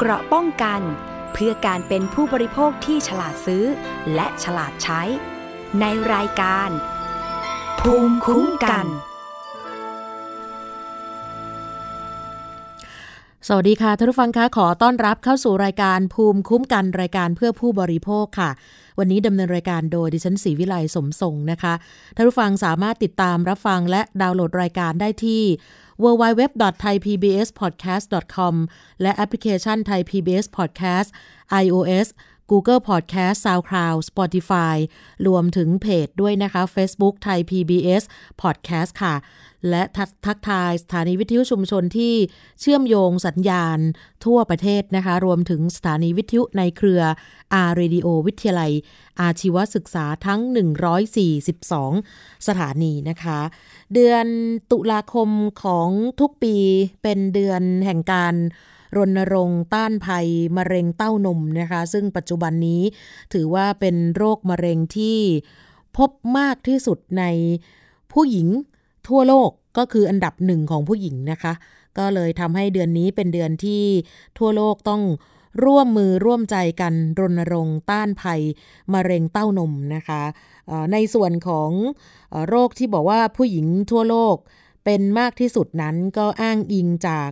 เกราะป้องกัน เพื่อการเป็นผู้บริโภคที่ฉลาดซื้อ และฉลาดใช้ ในรายการ ภูมิคุ้มกัน สวัสดีค่ะท่านผู้ฟังคะขอต้อนรับเข้าสู่รายการภูมิคุ้มกันรายการเพื่อผู้บริโภคค่ะวันนี้ดำเนินรายการโดยดิฉันศรีวิไลสมทรงนะคะท่านผู้ฟังสามารถติดตามรับฟังและดาวน์โหลดรายการได้ที่ www.thaipbspodcast.com และแอปพลิเคชัน Thai PBS Podcast iOS Google Podcast SoundCloud Spotify รวมถึงเพจด้วยนะคะ Facebook Thai PBS Podcast ค่ะ และทักทายสถานีวิทยุชุมชนที่เชื่อมโยงสัญญาณทั่วประเทศนะคะ รวมถึงสถานีวิทยุในเครือ R Radio วิทยาลัย อาชีวศึกษาทั้ง 142 สถานีนะคะ เดือนตุลาคมของทุกปีเป็นเดือนแห่งการรณรงค์ต้านภัยมะเร็งเต้านมนะคะ ซึ่งปัจจุบันนี้ถือว่าเป็นโรคมะเร็งที่พบมากที่สุดในผู้หญิง ทั่วโลกก็คืออันดับหนึ่งของผู้หญิงนะคะ ก็เลยทำให้เดือนนี้เป็นเดือนที่ทั่วโลกต้องร่วมมือร่วมใจกันรณรงค์ต้านภัยมะเร็งเต้านมนะคะในส่วนของโรคที่บอกว่าผู้หญิงทั่วโลกเป็นมากที่สุดนั้นก็อ้างอิงจาก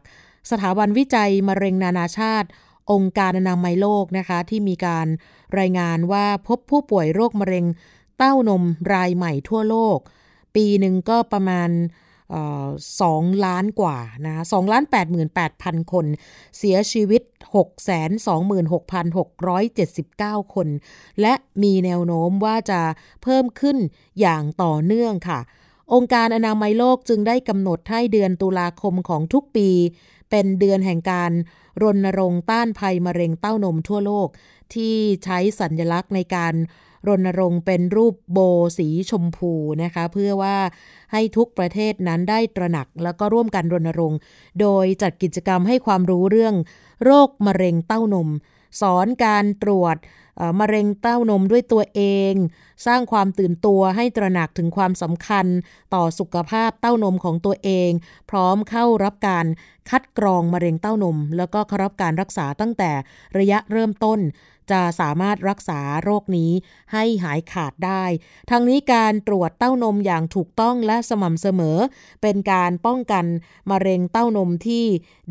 สถาบันวิจัยมะเร็งนานาชาติ องค์การอนามัยโลกนะคะ ที่มีการรายงานว่าพบผู้ป่วยโรคมะเร็งเต้านมรายใหม่ทั่วโลก ปีหนึ่งก็ประมาณสองล้านกว่านะสองล้านแปดหมื่นแปดพันคน เสียชีวิตหกแสนสองหมื่นหกพันหกร้อยเจ็ดสิบเก้าคน และมีแนวโน้มว่าจะเพิ่มขึ้นอย่างต่อเนื่องค่ะ องค์การอนามัยโลกจึงได้กำหนดให้เดือนตุลาคมของทุกปี เป็นเดือนแห่งการรณรงค์ต้านภัยมะเร็งเต้านมทั่วโลก ที่ใช้สัญลักษณ์ในการ รณรงค์เป็นรูปโบสีชมพูนะคะ เพื่อว่าให้ทุกประเทศนั้นได้ตระหนักแล้วก็ร่วมกันรณรงค์ โดยจัดกิจกรรมให้ความรู้เรื่อง โรคมะเร็งเต้านม สอนการตรวจมะเร็งเต้านมด้วยตัวเอง สร้างความตื่นตัวให้ตระหนักถึงความสำคัญต่อสุขภาพเต้านมของตัวเอง พร้อมเข้ารับการคัดกรองมะเร็งเต้านม แล้วก็เข้ารับการรักษาตั้งแต่ระยะเริ่มต้น จะสามารถรักษาโรคนี้ให้หายขาดได้ ทั้งนี้การตรวจเต้านมอย่างถูกต้องและสม่ำเสมอ เป็นการป้องกันมะเร็งเต้านมที่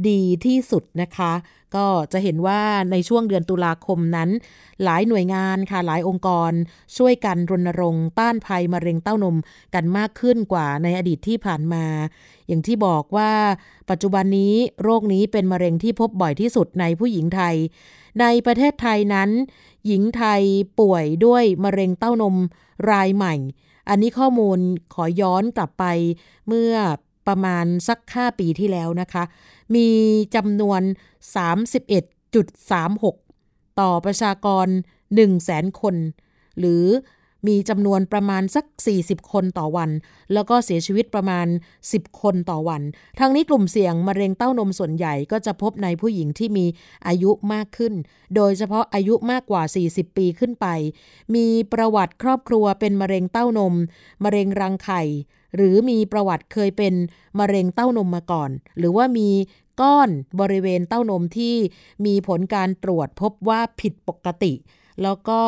ดีที่สุดนะคะ ก็จะเห็นว่าในช่วงเดือนตุลาคมนั้น หลายหน่วยงานค่ะหลายองค์กร ช่วยกันรณรงค์ต้านภัยมะเร็งเต้านมกันมากขึ้นกว่าในอดีตที่ผ่านมา อย่างที่บอกว่าปัจจุบันนี้โรคนี้เป็นมะเร็งที่พบบ่อยที่สุดในผู้หญิงไทย ในประเทศไทยนั้น หญิงไทยป่วยด้วยมะเร็งเต้านมรายใหม่อันนี้ข้อมูลขอย้อนกลับไปเมื่อ ประมาณสัก 5 ปีที่แล้วนะคะ มีจำนวน 31.36 ต่อประชากร 100,000 คน หรือ มีจำนวนประมาณสัก 40 คนต่อวัน แล้วก็เสียชีวิตประมาณ 10 คนต่อวัน ทั้งนี้กลุ่มเสี่ยงมะเร็งเต้านมส่วนใหญ่ก็จะพบในผู้หญิงที่มีอายุมากขึ้น โดยเฉพาะอายุมากกว่า 40 ปีขึ้นไป มีประวัติครอบครัวเป็นมะเร็งเต้านม มะเร็งรังไข่ หรือมีประวัติเคยเป็นมะเร็งเต้านมมาก่อน หรือว่ามีก้อนบริเวณเต้านมที่มีผลการตรวจพบว่าผิดปกติ แล้วก็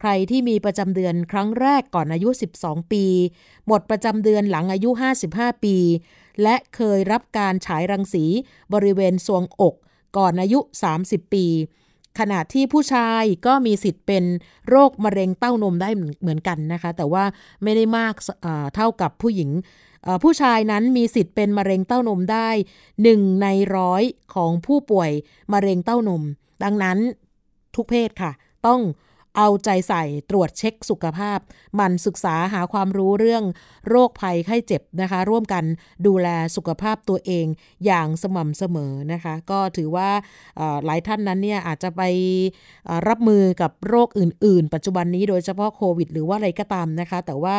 ใครที่มีประจำเดือนครั้งแรกก่อนอายุ 12 ปี หมดประจำเดือนหลังอายุ 55 ปี และเคยรับการฉายรังสีบริเวณทรวงอก ก่อนอายุ 30 ปี ขณะที่ผู้ชายก็มีสิทธิ์เป็นโรคมะเร็งเต้านมได้เหมือนกันนะคะ แต่ว่าไม่ได้มากเท่ากับผู้หญิงผู้ชายนั้นมีสิทธิ์เป็นมะเร็งเต้านมได้ 1 ในร้อยของผู้ป่วยมะเร็งเต้านม ดังนั้นทุกเพศค่ะ ต้อง เอาใจใส่ตรวจเช็คสุขภาพ มันศึกษาหาความรู้เรื่องโรคภัยไข้เจ็บนะคะ ร่วมกันดูแลสุขภาพตัวเองอย่างสม่ำเสมอนะคะ ก็ถือว่าหลายท่านนั้นเนี่ยอาจจะไปรับมือกับโรคอื่น ๆ ปัจจุบันนี้โดยเฉพาะโควิด หรือว่าอะไรก็ตามนะคะ แต่ว่า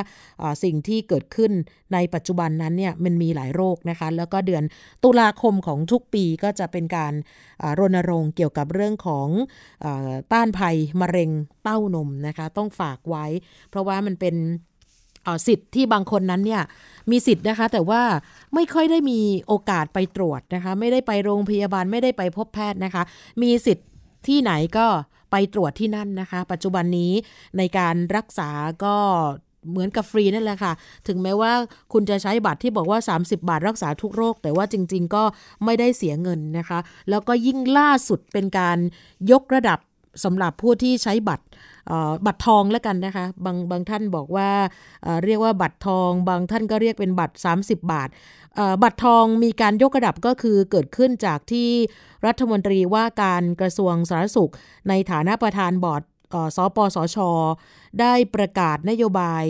สิ่งที่เกิดขึ้นในปัจจุบันนั้นเนี่ยมันมีหลายโรคนะคะ แล้วก็เดือนตุลาคมของทุกปีก็จะเป็นการรณรงค์เกี่ยวกับเรื่องของอต้านภัยมะเร็งเต้านมนะคะ ต้องฝากไว้ เพราะว่ามันเป็นสิทธิ์ที่บางคนนั้นเนี่ยมีสิทธิ์นะคะ แต่ว่าไม่ค่อยได้มีโอกาสไปตรวจนะคะ ไม่ได้ไปโรงพยาบาลไม่ได้ไปพบแพทย์นะคะ มีสิทธิ์ที่ไหนก็ไปตรวจที่นั่นนะคะ ปัจจุบันนี้ในการรักษาก็ เหมือนกับฟรีนั่นแหละค่ะ ถึงแม้ว่าคุณจะใช้บัตรที่บอกว่า 30 บาทรักษาทุกโรค แต่ว่าจริง ๆ ก็ไม่ได้เสียเงินนะคะ แล้วก็ยิ่งล่าสุดเป็นการยกระดับสำหรับผู้ที่ใช้บัตรบัตรทองแล้วกันนะคะ บางบางท่านบอกว่าเรียกว่าบัตรทอง บางท่านก็เรียกเป็นบัตร 30 บาท บัตรทองมีการยกระดับก็คือเกิดขึ้นจากที่รัฐมนตรีว่าการกระทรวงสาธารณสุข ในฐานะประธานบอร์ด สปสช ได้ประกาศนโยบาย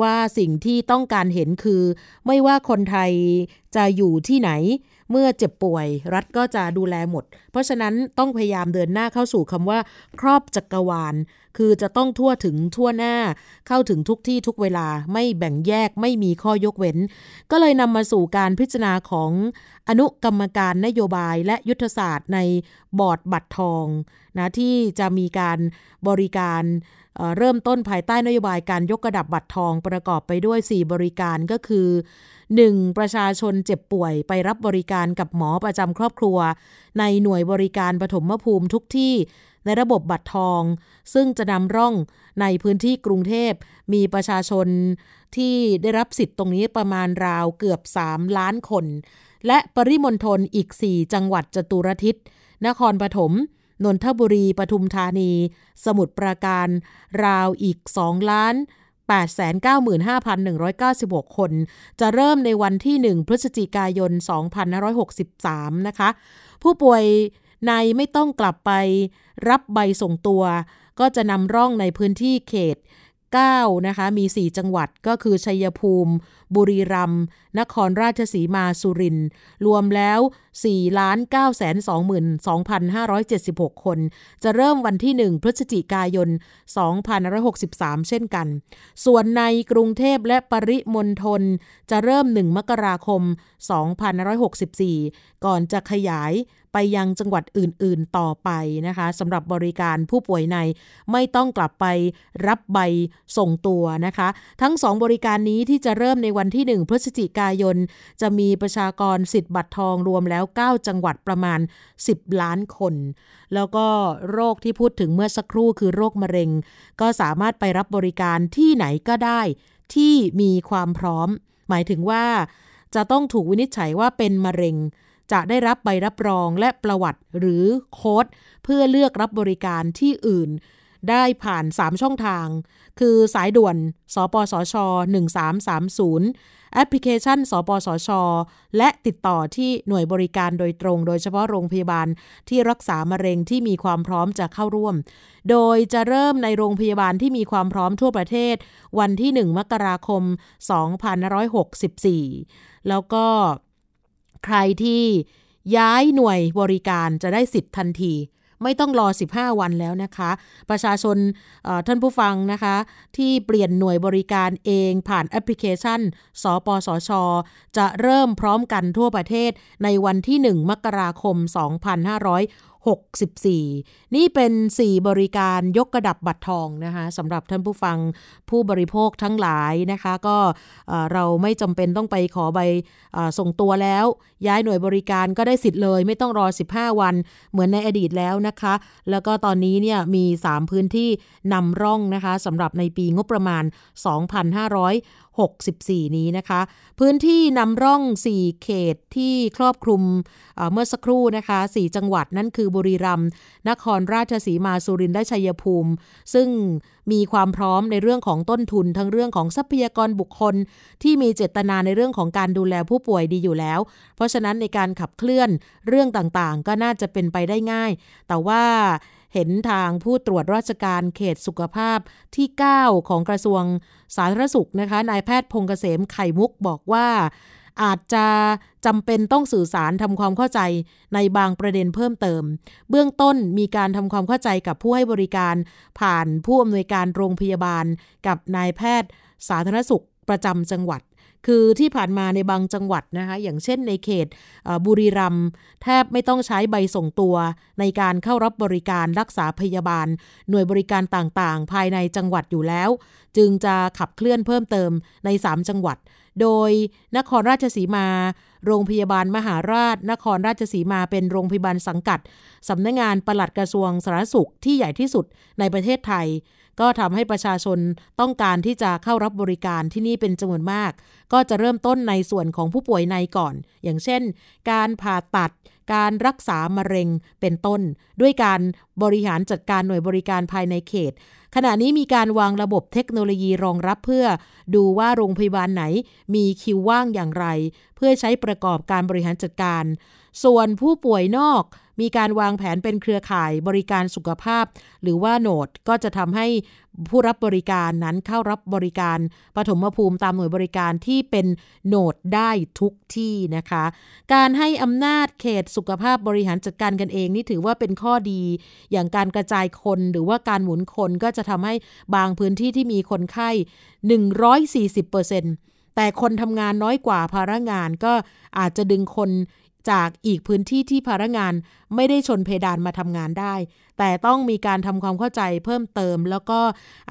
ว่าสิ่งที่ต้องการเห็นคือ ไม่ว่าคนไทยจะอยู่ที่ไหน เมื่อเจ็บป่วยรัฐก็จะดูแลหมด เพราะฉะนั้นต้องพยายามเดินหน้าเข้าสู่คำว่า ครอบจักรวาล คือจะต้องทั่วถึงทั่วหน้า เข้าถึงทุกที่ทุกเวลาไม่แบ่งแยกไม่มีข้อยกเว้น ก็เลยนำมาสู่การพิจารณาของอนุกรรมการนโยบายและยุทธศาสตร์ในบอร์ดบัตรทองนะที่จะมีการบริการเริ่มต้นภายใต้นโยบายการยกระดับบัตรทองประกอบไปด้วย 4 บริการก็คือ 1. ประชาชนเจ็บป่วยไปรับบริการกับหมอประจำครอบครัว ในหน่วยบริการปฐมภูมิทุกที่ในระบบบัตรทอง ซึ่งจะนำร่องในพื้นที่กรุงเทพ มีประชาชนที่ได้รับสิทธิ์ตรงนี้ประมาณราวเกือบ 3 ล้านคน และปริมณฑลอีก 4 จังหวัดจตุรทิศ นครปฐมนนทบุรีปทุมธานี สมุทรปราการ ราวอีก 2 ล้าน 895,196 คน จะเริ่มในวันที่ 1 พฤศจิกายน 2563 นะคะ ผู้ป่วยในไม่ต้องกลับไปรับใบส่งตัว ก็จะนำร่องในพื้นที่เขต 9นะคะมี 4 จังหวัดก็คือ ชัยภูมิ บุรีรัมย์นครราชสีมาสุรินทร์รวมแล้ว4 9 2 2 5 7 6 คน จะเริ่มวันที่ 1 พฤศจิกายน2563 เช่นกัน ส่วนในกรุงเทพและปริมณฑลจะเริ่ม 1 มกราคม2564 ก่อนจะขยาย ไปยังจังหวัดอื่น ๆ ต่อไปนะคะสำหรับบริการผู้ป่วยในไม่ต้องกลับไปรับใบส่งตัวนะคะ ทั้งสองบริการนี้ที่จะเริ่มในวันที่ 1 พฤศจิกายน จะมีประชากรสิทธิ์บัตรทองรวมแล้ว 9 จังหวัดประมาณ 10 ล้านคน แล้วก็โรคที่พูดถึงเมื่อสักครู่คือโรคมะเร็ง ก็สามารถไปรับบริการที่ไหนก็ได้ที่มีความพร้อม หมายถึงว่าจะต้องถูกวินิจฉัยว่าเป็นมะเร็ง จะได้รับใบรับรองและประวัติหรือโค้ด เพื่อเลือกรับบริการที่อื่น ได้ผ่าน 3 ช่องทาง คือสายด่วน สปสช 1330 แอปพลิเคชัน สปสช และติดต่อที่หน่วยบริการโดยตรง โดยเฉพาะโรงพยาบาลที่รักษามะเร็งที่มีความพร้อมจะเข้าร่วม โดยจะเริ่มในโรงพยาบาลที่มีความพร้อมทั่วประเทศ วันที่ 1 มกราคม 2564 แล้วก็ ใครที่ย้ายหน่วยบริการจะได้สิทธิ์ทันที ไม่ต้องรอ 15 วันแล้วนะคะ ประชาชนท่านผู้ฟังนะคะ ที่เปลี่ยนหน่วยบริการเองผ่านแอปพลิเคชัน สปสช จะเริ่มพร้อมกันทั่วประเทศในวันที่ 1 มกราคม 64 นี่เป็น 4 บริการยกระดับบัตรทองนะคะสำหรับท่านผู้ฟังผู้บริโภคทั้งหลายนะคะ ก็เราไม่จำเป็นต้องไปขอใบส่งตัวแล้ว ย้ายหน่วยบริการก็ได้สิทธิ์เลย ไม่ต้องรอ 15 วันเหมือนในอดีตแล้วนะคะ แล้วก็ตอนนี้เนี่ยมี 3 พื้นที่นำร่องนะคะสำหรับในปีงบประมาณ 2,500 64นี้นะคะ พื้นที่นำร่อง 4 เขตที่ครอบคลุมเมื่อสักครู่นะคะ 4 จังหวัดนั่นคือบุรีรัมย์นครราชสีมาสุรินทร์และชัยภูมิ ซึ่งมีความพร้อมในเรื่องของต้นทุน ทั้งเรื่องของทรัพยากรบุคคล ที่มีเจตนาในเรื่องของการดูแลผู้ป่วยดีอยู่แล้ว เพราะฉะนั้นในการขับเคลื่อนเรื่องต่างๆ ก็น่าจะเป็นไปได้ง่าย แต่ว่า เห็นทางผู้ตรวจราชการเขตสุขภาพที่ 9 ของกระทรวงสาธารณสุขนะคะนายแพทย์พงเกษมไข่มุกบอกว่าอาจจะจำเป็นต้องสื่อสารทำความเข้าใจในบางประเด็นเพิ่มเติม เบื้องต้นมีการทำความเข้าใจกับผู้ให้บริการ ผ่านผู้อำนวยการโรงพยาบาล กับนายแพทย์สาธารณสุขประจำจังหวัด คือที่ผ่านมาในบางจังหวัดนะคะอย่างเช่นในเขตบุรีรัมย์แทบไม่ต้องใช้ใบส่งตัว ในการเข้ารับบริการรักษาพยาบาล หน่วยบริการต่างๆ ภายในจังหวัดอยู่แล้ว จึงจะขับเคลื่อนเพิ่มเติมใน 3 จังหวัด โดยนครราชสีมา โรงพยาบาลมหาราช นครราชสีมาเป็นโรงพยาบาลสังกัดสำนักงงานปลัดกระทรวงสาธารณสุขที่ใหญ่ที่สุดในประเทศไทย ก็ทำให้ประชาชนต้องการที่จะเข้ารับบริการที่นี่เป็นจำนวนมาก ก็จะเริ่มต้นในส่วนของผู้ป่วยในก่อน อย่างเช่น การผ่าตัด การรักษามะเร็งเป็นต้น ด้วยการบริหารจัดการหน่วยบริการภายในเขต ขณะนี้มีการวางระบบเทคโนโลยีรองรับเพื่อ ดูว่าโรงพยาบาลไหนมีคิวว่างอย่างไร เพื่อใช้ประกอบการบริหารจัดการ ส่วนผู้ป่วยนอก มีการวางแผนเป็นเครือข่ายบริการสุขภาพ หรือว่าโหนดก็จะทำให้ผู้รับบริการนั้นเข้ารับบริการปฐมภูมิตามหน่วยบริการที่เป็นโหนดได้ทุกที่นะคะ การให้อำนาจเขตสุขภาพบริหารจัดการกันเอง นี่ถือว่าเป็นข้อดี อย่างการกระจายคนหรือว่าการหมุนคนก็จะทำให้บางพื้นที่ที่มีคนไข้ 140%แต่คนทำงานน้อยกว่าภาระงานก็อาจจะดึงคน จากอีกพื้นที่ที่พนักงานไม่ได้ชนเพดานมาทำงานได้ แต่ต้องมีการทำความเข้าใจเพิ่มเติม แล้วก็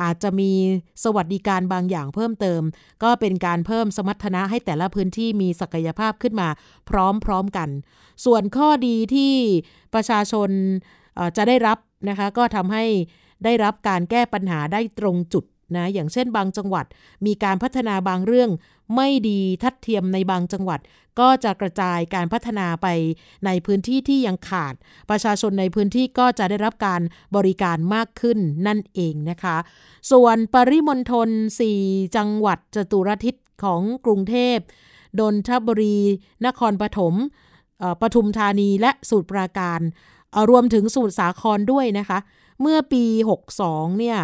อาจจะมีสวัสดิการบางอย่างเพิ่มเติม ก็เป็นการเพิ่มสมรรถนะให้แต่ละพื้นที่มีศักยภาพขึ้นมาพร้อมๆกัน ส่วนข้อดีที่ประชาชนจะได้รับนะคะก็ทำให้ได้รับการแก้ปัญหาได้ตรงจุดนะอย่างเช่นบางจังหวัด มีการพัฒนาบางเรื่องไม่ดีทัดเทียมในบางจังหวัด ก็จะกระจายการพัฒนาไปในพื้นที่ที่ยังขาด ประชาชนในพื้นที่ก็จะได้รับการบริการมากขึ้นนั่นเองนะคะ ส่วนปริมณฑล4 จังหวัดจตุรทิศของกรุงเทพดนทบุรี นครปฐมปทุมธานีและสูตรปราการ รวมถึงสูตรสาครด้วยนะคะ เมื่อปี 62 เนี่ย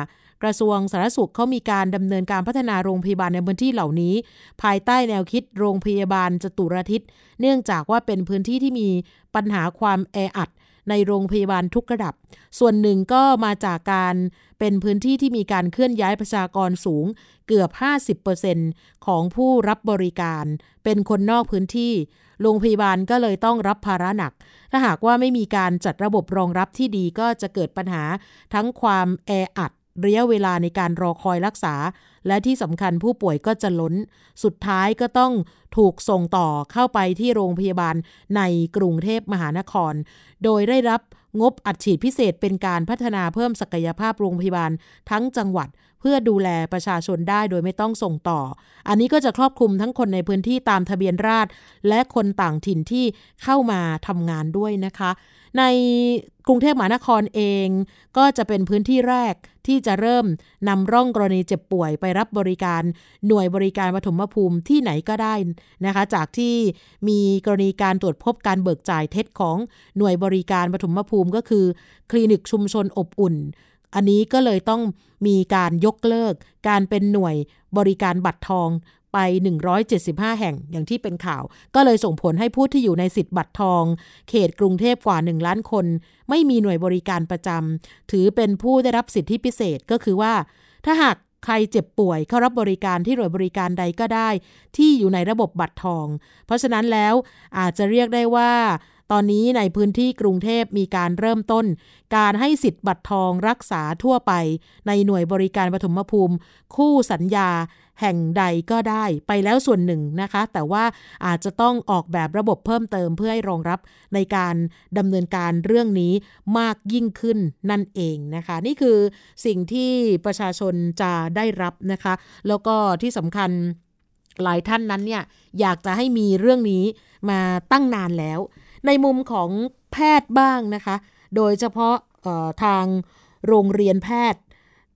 กระทรวงสาธารณสุขเขามีการดำเนินการพัฒนาโรงพยาบาลในพื้นที่เหล่านี้ ภายใต้แนวคิดโรงพยาบาลจตุรทิศเนื่องจากว่าเป็นพื้นที่ที่มีปัญหาความแออัดในโรงพยาบาลทุกระดับ ส่วนหนึ่งก็มาจากการเป็นพื้นที่ที่มีการเคลื่อนย้ายประชากรสูงเกือบ 50%ของผู้รับบริการ เป็นคนนอกพื้นที่ โรงพยาบาลก็เลยต้องรับภาระหนัก ถ้าหากว่าไม่มีการจัดระบบรองรับที่ดีก็จะเกิดปัญหาทั้งความแออัด ระยะเวลาในการรอคอยรักษา และที่สำคัญผู้ป่วยก็จะล้น สุดท้ายก็ต้องถูกส่งต่อเข้าไปที่โรงพยาบาลในกรุงเทพมหานคร โดยได้รับงบอัดฉีดพิเศษเป็นการพัฒนาเพิ่มศักยภาพโรงพยาบาลทั้งจังหวัด เพื่อดูแลประชาชนได้โดยไม่ต้องส่งต่อ อันนี้ก็จะครอบคลุมทั้งคนในพื้นที่ตามทะเบียนราษฎรและคนต่างถิ่นที่เข้ามาทำงานด้วยนะคะ ในกรุงเทพมหานครเอง ก็จะเป็นพื้นที่แรกที่จะเริ่มนำร่องกรณีเจ็บป่วยไปรับบริการหน่วยบริการปฐมภูมิที่ไหนก็ได้นะคะ จากที่มีกรณีการตรวจพบการเบิกจ่ายเท็จของหน่วยบริการปฐมภูมิก็คือ คลินิกชุมชนอบอุ่น อันนี้ก็เลยต้องมีการยกเลิกการเป็นหน่วยบริการบัตรทอง ไป 175 แห่งอย่างที่เป็นข่าว ก็เลยส่งผลให้ผู้ที่อยู่ในสิทธิ์บัตรทอง เขตกรุงเทพกว่า 1 ล้านคน ไม่มีหน่วยบริการประจำ ถือเป็นผู้ได้รับสิทธิพิเศษก็คือว่า ถ้าหากใครเจ็บป่วยเข้ารับบริการที่หน่วยบริการใดก็ได้ ที่อยู่ในระบบบัตรทอง เพราะฉะนั้นแล้วอาจจะเรียกได้ว่า ตอนนี้ในพื้นที่กรุงเทพมีการเริ่มต้น การให้สิทธิ์บัตรทองรักษาทั่วไป ในหน่วยบริการปฐมภูมิ คู่สัญญาแห่งใดก็ได้ไปแล้วส่วนหนึ่งนะคะ แต่ว่าอาจจะต้องออกแบบระบบเพิ่มเติมเพื่อให้รองรับในการดำเนินการเรื่องนี้มากยิ่งขึ้นนั่นเองนะคะ นี่คือสิ่งที่ประชาชนจะได้รับนะคะ แล้วก็ที่สำคัญหลายท่านนั้นเนี่ยอยากจะให้มีเรื่องนี้มาตั้งนานแล้ว ในมุมของแพทย์บ้างนะคะ โดยเฉพาะทางโรงเรียนแพทย์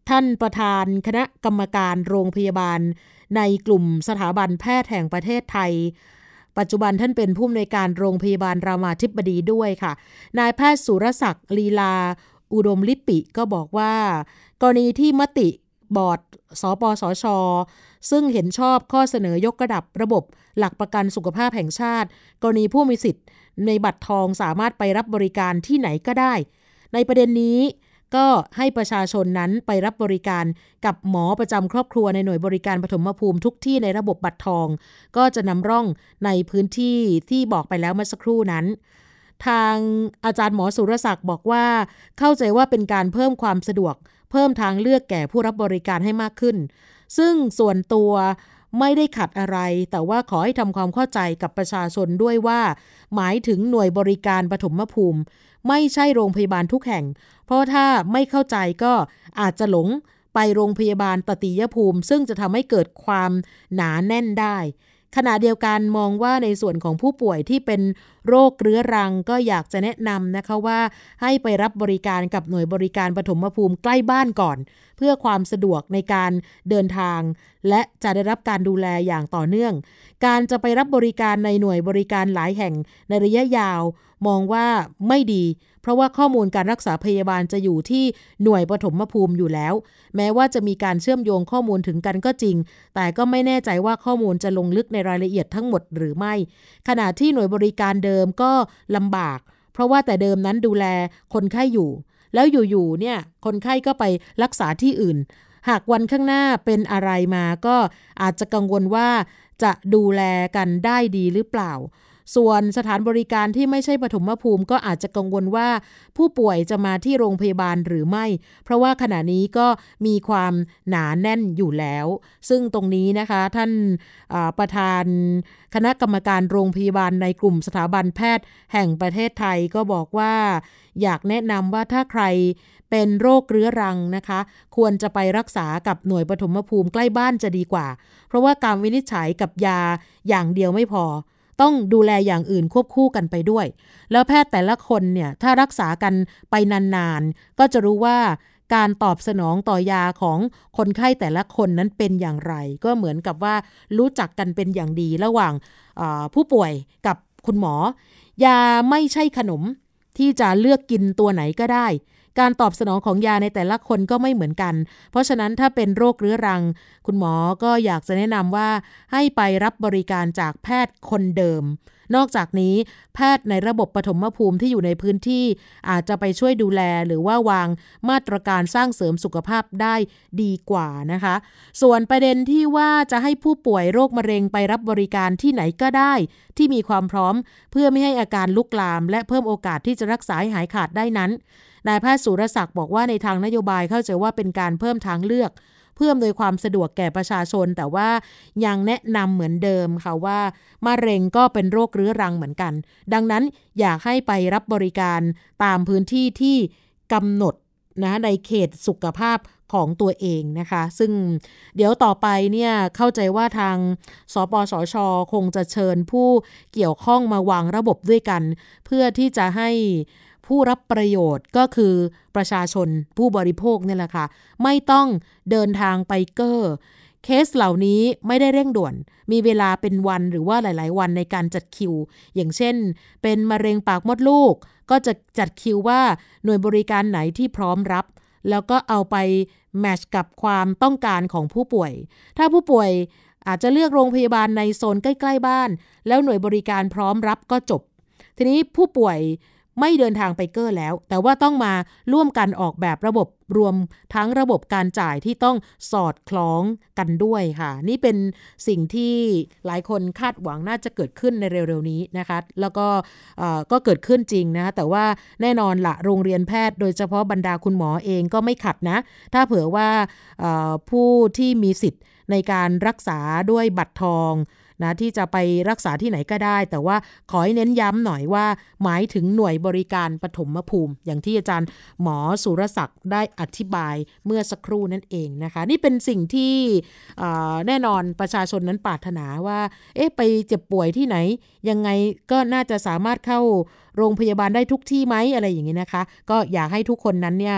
ท่านประธานคณะกรรมการโรงพยาบาล ในกลุ่มสถาบันแพทย์แห่งประเทศไทย ปัจจุบันท่านเป็นผู้อำนวยการโรงพยาบาลรามาธิบดีด้วยค่ะ นายแพทย์สุรศักดิ์ลีลา อุดมลิปิก็บอกว่า กรณีที่มติบอร์ดสปสช ซึ่งเห็นชอบข้อเสนอยกระดับระบบหลักประกันสุขภาพแห่งชาติ กรณีผู้มีสิทธิ์ ในบัตรทองสามารถไปรับบริการที่ไหนก็ได้ ในประเด็นนี้ก็ให้ประชาชนนั้นไปรับบริการกับหมอประจำครอบครัวในหน่วยบริการปฐมภูมิทุกที่ในระบบบัตรทอง ก็จะนำร่องในพื้นที่ที่บอกไปแล้วเมื่อสักครู่นั้น ทางอาจารย์หมอสุรศักดิ์บอกว่า เข้าใจว่าเป็นการเพิ่มความสะดวก เพิ่มทางเลือกแก่ผู้รับบริการให้มากขึ้น ซึ่งส่วนตัว ไม่ได้ขัดอะไร แต่ว่าขอให้ทำความเข้าใจกับประชาชนด้วยว่า หมายถึงหน่วยบริการปฐมภูมิ ไม่ใช่โรงพยาบาลทุกแห่ง เพราะถ้าไม่เข้าใจก็อาจจะหลงไปโรงพยาบาลตติยภูมิ ซึ่งจะทำให้เกิดความหนาแน่นได้ ขณะเดียวกันมองว่าในส่วนของผู้ป่วยที่เป็นโรคเรื้อรังก็อยากจะแนะนำนะคะว่า ให้ไปรับบริการกับหน่วยบริการปฐมภูมิใกล้บ้านก่อน เพื่อความสะดวกในการเดินทาง และจะได้รับการดูแลอย่างต่อเนื่อง การจะไปรับบริการในหน่วยบริการหลายแห่งในระยะยาว มองว่าไม่ดี เพราะว่าข้อมูลการรักษาพยาบาลจะอยู่ที่หน่วยปฐมภูมิอยู่แล้ว แม้ว่าจะมีการเชื่อมโยงข้อมูลถึงกันก็จริง แต่ก็ไม่แน่ใจว่าข้อมูลจะลงลึกในรายละเอียดทั้งหมดหรือไม่ ขณะที่หน่วยบริการเดิมก็ลำบาก เพราะว่าแต่เดิมนั้นดูแลคนไข้อยู่ แล้วอยู่ๆเนี่ยคนไข้ก็ไปรักษาที่อื่น หากวันข้างหน้าเป็นอะไรมาก็อาจจะกังวลว่าจะดูแลกันได้ดีหรือเปล่า ส่วนสถานบริการที่ไม่ใช่ปฐมภูมิก็อาจจะกังวลว่า ผู้ป่วยจะมาที่โรงพยาบาลหรือไม่ เพราะว่าขณะนี้ก็มีความหนาแน่นอยู่แล้ว ซึ่งตรงนี้นะคะท่านประธานคณะกรรมการโรงพยาบาลในกลุ่มสถาบันแพทย์แห่งประเทศไทยก็บอกว่า อยากแนะนำว่าถ้าใครเป็นโรคเรื้อรังนะคะ ควรจะไปรักษากับหน่วยปฐมภูมิใกล้บ้านจะดีกว่า เพราะว่าการวินิจฉัยกับยาอย่างเดียวไม่พอ ต้องดูแลอย่างอื่นควบคู่กันไปด้วย แล้วแพทย์แต่ละคนเนี่ยถ้ารักษากันไปนานๆ ก็จะรู้ว่าการตอบสนองต่อยาของคนไข้แต่ละคนนั้นเป็นอย่างไร ก็เหมือนกับว่ารู้จักกันเป็นอย่างดีระหว่างผู้ป่วยกับคุณหมอ ยาไม่ใช่ขนมที่จะเลือกกินตัวไหนก็ได้ การตอบสนองของยาในแต่ละคนก็ไม่เหมือนกัน เพราะฉะนั้นถ้าเป็นโรคเรื้อรัง คุณหมอก็อยากจะแนะนำว่าให้ไปรับบริการจากแพทย์คนเดิม นอกจากนี้แพทย์ในระบบปฐมภูมิที่อยู่ในพื้นที่ อาจจะไปช่วยดูแลหรือว่าวางมาตรการสร้างเสริมสุขภาพได้ดีกว่านะคะ ส่วนประเด็นที่ว่าจะให้ผู้ป่วยโรคมะเร็งไปรับบริการที่ไหนก็ได้ ที่มีความพร้อม เพื่อไม่ให้อาการลุกลาม และเพิ่มโอกาสที่จะรักษาให้หายขาดได้นั้น นายแพทย์สุรศักดิ์บอกว่าในทางนโยบายเข้าใจว่าเป็นการเพิ่มทางเลือก เพื่ออำนวยความสะดวกแก่ประชาชน แต่ว่ายังแนะนำเหมือนเดิมค่ะว่ามะเร็งก็เป็นโรคเรื้อรังเหมือนกัน ดังนั้นอยากให้ไปรับบริการตามพื้นที่ที่กำหนดนะในเขตสุขภาพของตัวเองนะคะ ซึ่งเดี๋ยวต่อไปเนี่ยเข้าใจว่าทางสปสช คงจะเชิญผู้เกี่ยวข้องมาวางระบบด้วยกัน เพื่อที่จะให้ ผู้รับประโยชน์ก็คือประชาชนผู้บริโภคนี่แหละค่ะ ไม่ต้องเดินทางไกอร์เคสเหล่านี้ไม่ได้เร่งด่วน มีเวลาเป็นวันหรือว่าหลาย ๆ วันในการจัดคิว อย่างเช่น เป็นมะเร็งปากมดลูก ก็จะจัดคิวว่าหน่วยบริการไหนที่พร้อมรับ แล้วก็เอาไปแมชกับความต้องการของผู้ป่วย ถ้าผู้ป่วยอาจจะเลือกโรงพยาบาลในโซนใกล้ ๆ บ้าน แล้วหน่วยบริการพร้อมรับก็จบ ทีนี้ผู้ป่วย ไม่เดินทางไปเกอร์แล้ว แต่ว่าต้องมาร่วมกันออกแบบระบบรวมทั้งระบบการจ่ายที่ต้องสอดคล้องกันด้วยค่ะ นี่เป็นสิ่งที่หลายคนคาดหวังน่าจะเกิดขึ้นในเร็วๆนี้นะคะ แล้วก็ก็เกิดขึ้นจริงนะแต่ว่าแน่นอนละโรงเรียนแพทย์ โดยเฉพาะบรรดาคุณหมอเองก็ไม่ขัดนะ ถ้าเผื่อว่าผู้ที่มีสิทธิ์ในการรักษาด้วยบัตรทอง นะที่จะไปรักษาที่ไหนก็ได้ แต่ว่าขอให้เน้นย้ำหน่อยว่า หมายถึงหน่วยบริการปฐมภูมิ อย่างที่อาจารย์หมอสุรศักดิ์ได้อธิบายเมื่อสักครู่นั่นเองนะคะ นี่เป็นสิ่งที่แน่นอนประชาชนนั้นปรารถนาว่า เอ๊ะไปเจ็บป่วยที่ไหน ยังไงก็น่าจะสามารถเข้าโรงพยาบาลได้ทุกที่ไหมอะไรอย่างนี้นะคะ ก็อยากให้ทุกคนนั้นเนี่ย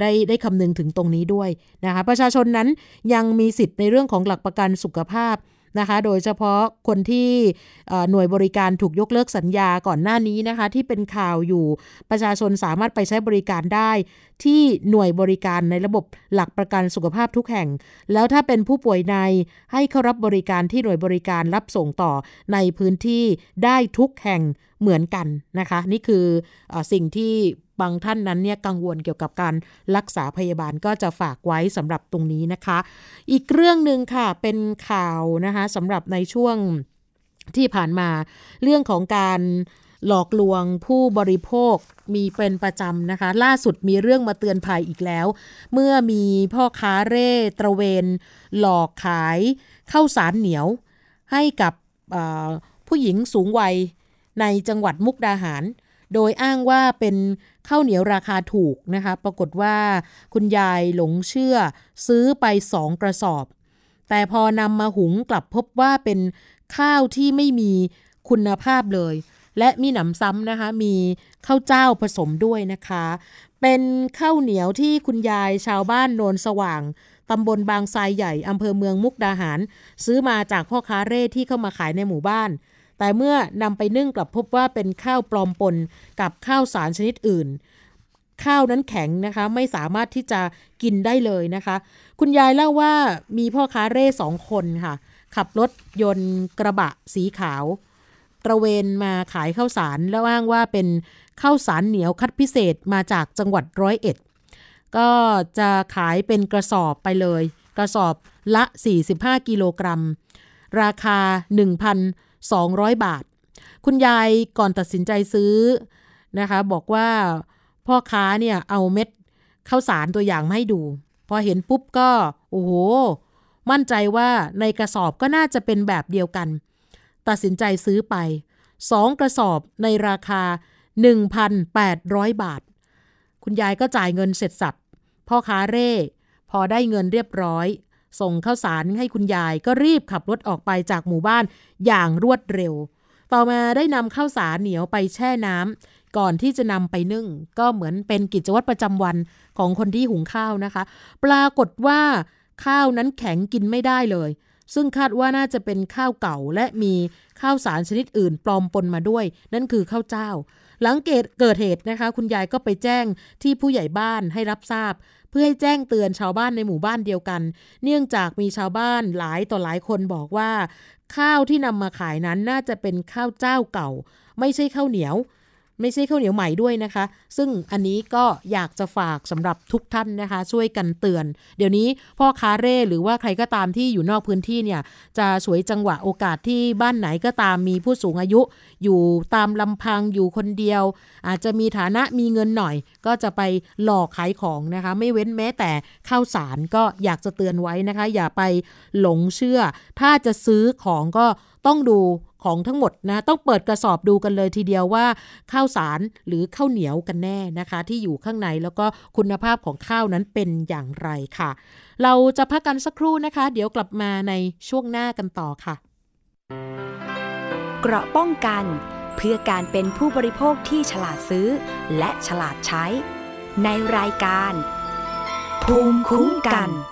ได้ได้คำนึงถึงตรงนี้ด้วยนะคะ ประชาชนนั้นยังมีสิทธิ์ในเรื่องของหลักประกันสุขภาพ นะคะ โดยเฉพาะคนที่หน่วยบริการถูกยกเลิกสัญญาก่อนหน้านี้นะคะ ที่เป็นข่าวอยู่ประชาชนสามารถไปใช้บริการได้ที่หน่วยบริการในระบบหลักประกันสุขภาพทุกแห่ง แล้วถ้าเป็นผู้ป่วยในให้เข้ารับบริการที่หน่วยบริการรับส่งต่อในพื้นที่ได้ทุกแห่งเหมือนกันนะคะ นี่คืออสิ่งที่ บางท่านนั้นเนี่ยกังวลเกี่ยวกับการรักษาพยาบาลก็จะฝากไว้สำหรับตรงนี้นะคะ อีกเรื่องหนึ่งค่ะเป็นข่าวนะคะสำหรับในช่วงที่ผ่านมาเรื่องของการหลอกลวงผู้บริโภคมีเป็นประจำนะคะ ล่าสุดมีเรื่องมาเตือนภัยอีกแล้ว เมื่อมีพ่อค้าเร่ตระเวน หลอกขายข้าวสารเหนียว ให้กับผู้หญิงสูงวัยในจังหวัดมุกดาหาร โดยอ้างว่าเป็นข้าวเหนียวราคาถูกนะคะ ปรากฏว่าคุณยายหลงเชื่อซื้อไปสองกระสอบ แต่พอนำมาหุงกลับพบว่าเป็นข้าวที่ไม่มีคุณภาพเลย และมีหนำซ้ำนะคะ มีข้าวเจ้าผสมด้วยนะคะ เป็นข้าวเหนียวที่คุณยายชาวบ้านโนนสว่างตำบลบางทรายใหญ่อำเภอเมืองมุกดาหาร ซื้อมาจากพ่อค้าเร่ที่เข้ามาขายในหมู่บ้าน แต่เมื่อนำไปนึ่งกลับพบว่าเป็นข้าวปลอมปนกับข้าวสารชนิดอื่น ข้าวนั้นแข็งนะคะไม่สามารถที่จะกินได้เลยนะคะ คุณยายเล่าว่ามีพ่อค้าเร่สองคนค่ะ ขับรถยนต์กระบะสีขาว ตระเวนมาขายข้าวสารแล้วอ้างว่าเป็นข้าวสารเหนียวคัดพิเศษมาจากจังหวัดร้อยเอ็ดก็จะขายเป็นกระสอบไปเลย กระสอบละ 45 กิโลกรัม ราคา 200 บาท คุณยายก่อนตัดสินใจซื้อนะคะ บอกว่าพ่อค้าเนี่ยเอาเม็ดข้าวสารตัวอย่างมาให้ดู พอเห็นปุ๊บก็ โอ้โห มั่นใจว่าในกระสอบก็น่าจะเป็นแบบเดียวกัน ตัดสินใจซื้อไป 2 กระสอบในราคา 1,800 บาท คุณยายก็จ่ายเงินเสร็จสับพ่อค้าเร่ พอได้เงินเรียบร้อย ส่งข้าวสารให้คุณยายก็รีบขับรถออกไปจากหมู่บ้านอย่างรวดเร็ว ต่อมาได้นำข้าวสารเหนียวไปแช่น้ำก่อนที่จะนำไปนึ่ง ก็เหมือนเป็นกิจวัตรประจำวันของคนที่หุงข้าวนะคะ ปรากฏว่าข้าวนั้นแข็งกินไม่ได้เลย ซึ่งคาดว่าน่าจะเป็นข้าวเก่าและมีข้าวสารชนิดอื่นปลอมปนมาด้วย นั่นคือข้าวเจ้า หลังเกิดเหตุนะคะ คุณยายก็ไปแจ้งที่ผู้ใหญ่บ้านให้รับทราบ เพื่อให้แจ้งเตือนชาวบ้านในหมู่บ้านเดียวกัน เนื่องจากมีชาวบ้านหลายต่อหลายคนบอกว่า ข้าวที่นำมาขายนั้นน่าจะเป็นข้าวเจ้าเก่า ไม่ใช่ข้าวเหนียว ไม่ใช่ข้าวเหนียวใหม่ด้วยนะคะ ซึ่งอันนี้ก็อยากจะฝากสำหรับทุกท่านนะคะ ช่วยกันเตือน เดี๋ยวนี้พ่อค้าเร่หรือว่าใครก็ตามที่อยู่นอกพื้นที่เนี่ยจะสวยจังหวะโอกาสที่บ้านไหนก็ตามมีผู้สูงอายุ อยู่ตามลำพังอยู่คนเดียว อาจจะมีฐานะมีเงินหน่อย ก็จะไปหลอกขายของนะคะ ไม่เว้นแม้แต่ข้าวสารก็อยากจะเตือนไว้นะคะ อย่าไปหลงเชื่อ ถ้าจะซื้อของก็ต้องดู ของทั้งหมดนะต้องเปิดกระสอบดูกันเลยทีเดียวว่า ข้าวสารหรือข้าวเหนียวกันแน่นะคะ ที่อยู่ข้างในแล้วก็คุณภาพของข้าวนั้นเป็นอย่างไรค่ะ เราจะพักกันสักครู่นะคะ เดี๋ยวกลับมาในช่วงหน้ากันต่อค่ะ เกราะป้องกันเพื่อการเป็นผู้บริโภคที่ฉลาดซื้อ และฉลาดใช้ ในรายการ ภูมิคุ้มกันไ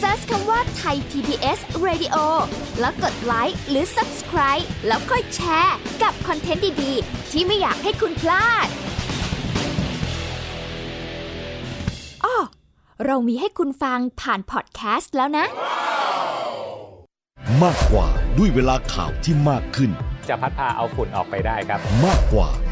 Search คำว่าไทย PBS Radio แล้วกดไลค์หรือ Subscribe แล้วค่อยแชร์กับคอนเทนต์ดี ๆ ที่ไม่อยากให้คุณพลาดอ้อเรามีให้คุณฟังผ่านพอดแคสต์แล้วนะ มากกว่าด้วยเวลาข่าวที่มากขึ้น จะพัดพาเอาฝุ่นออกไปได้ครับ มากกว่า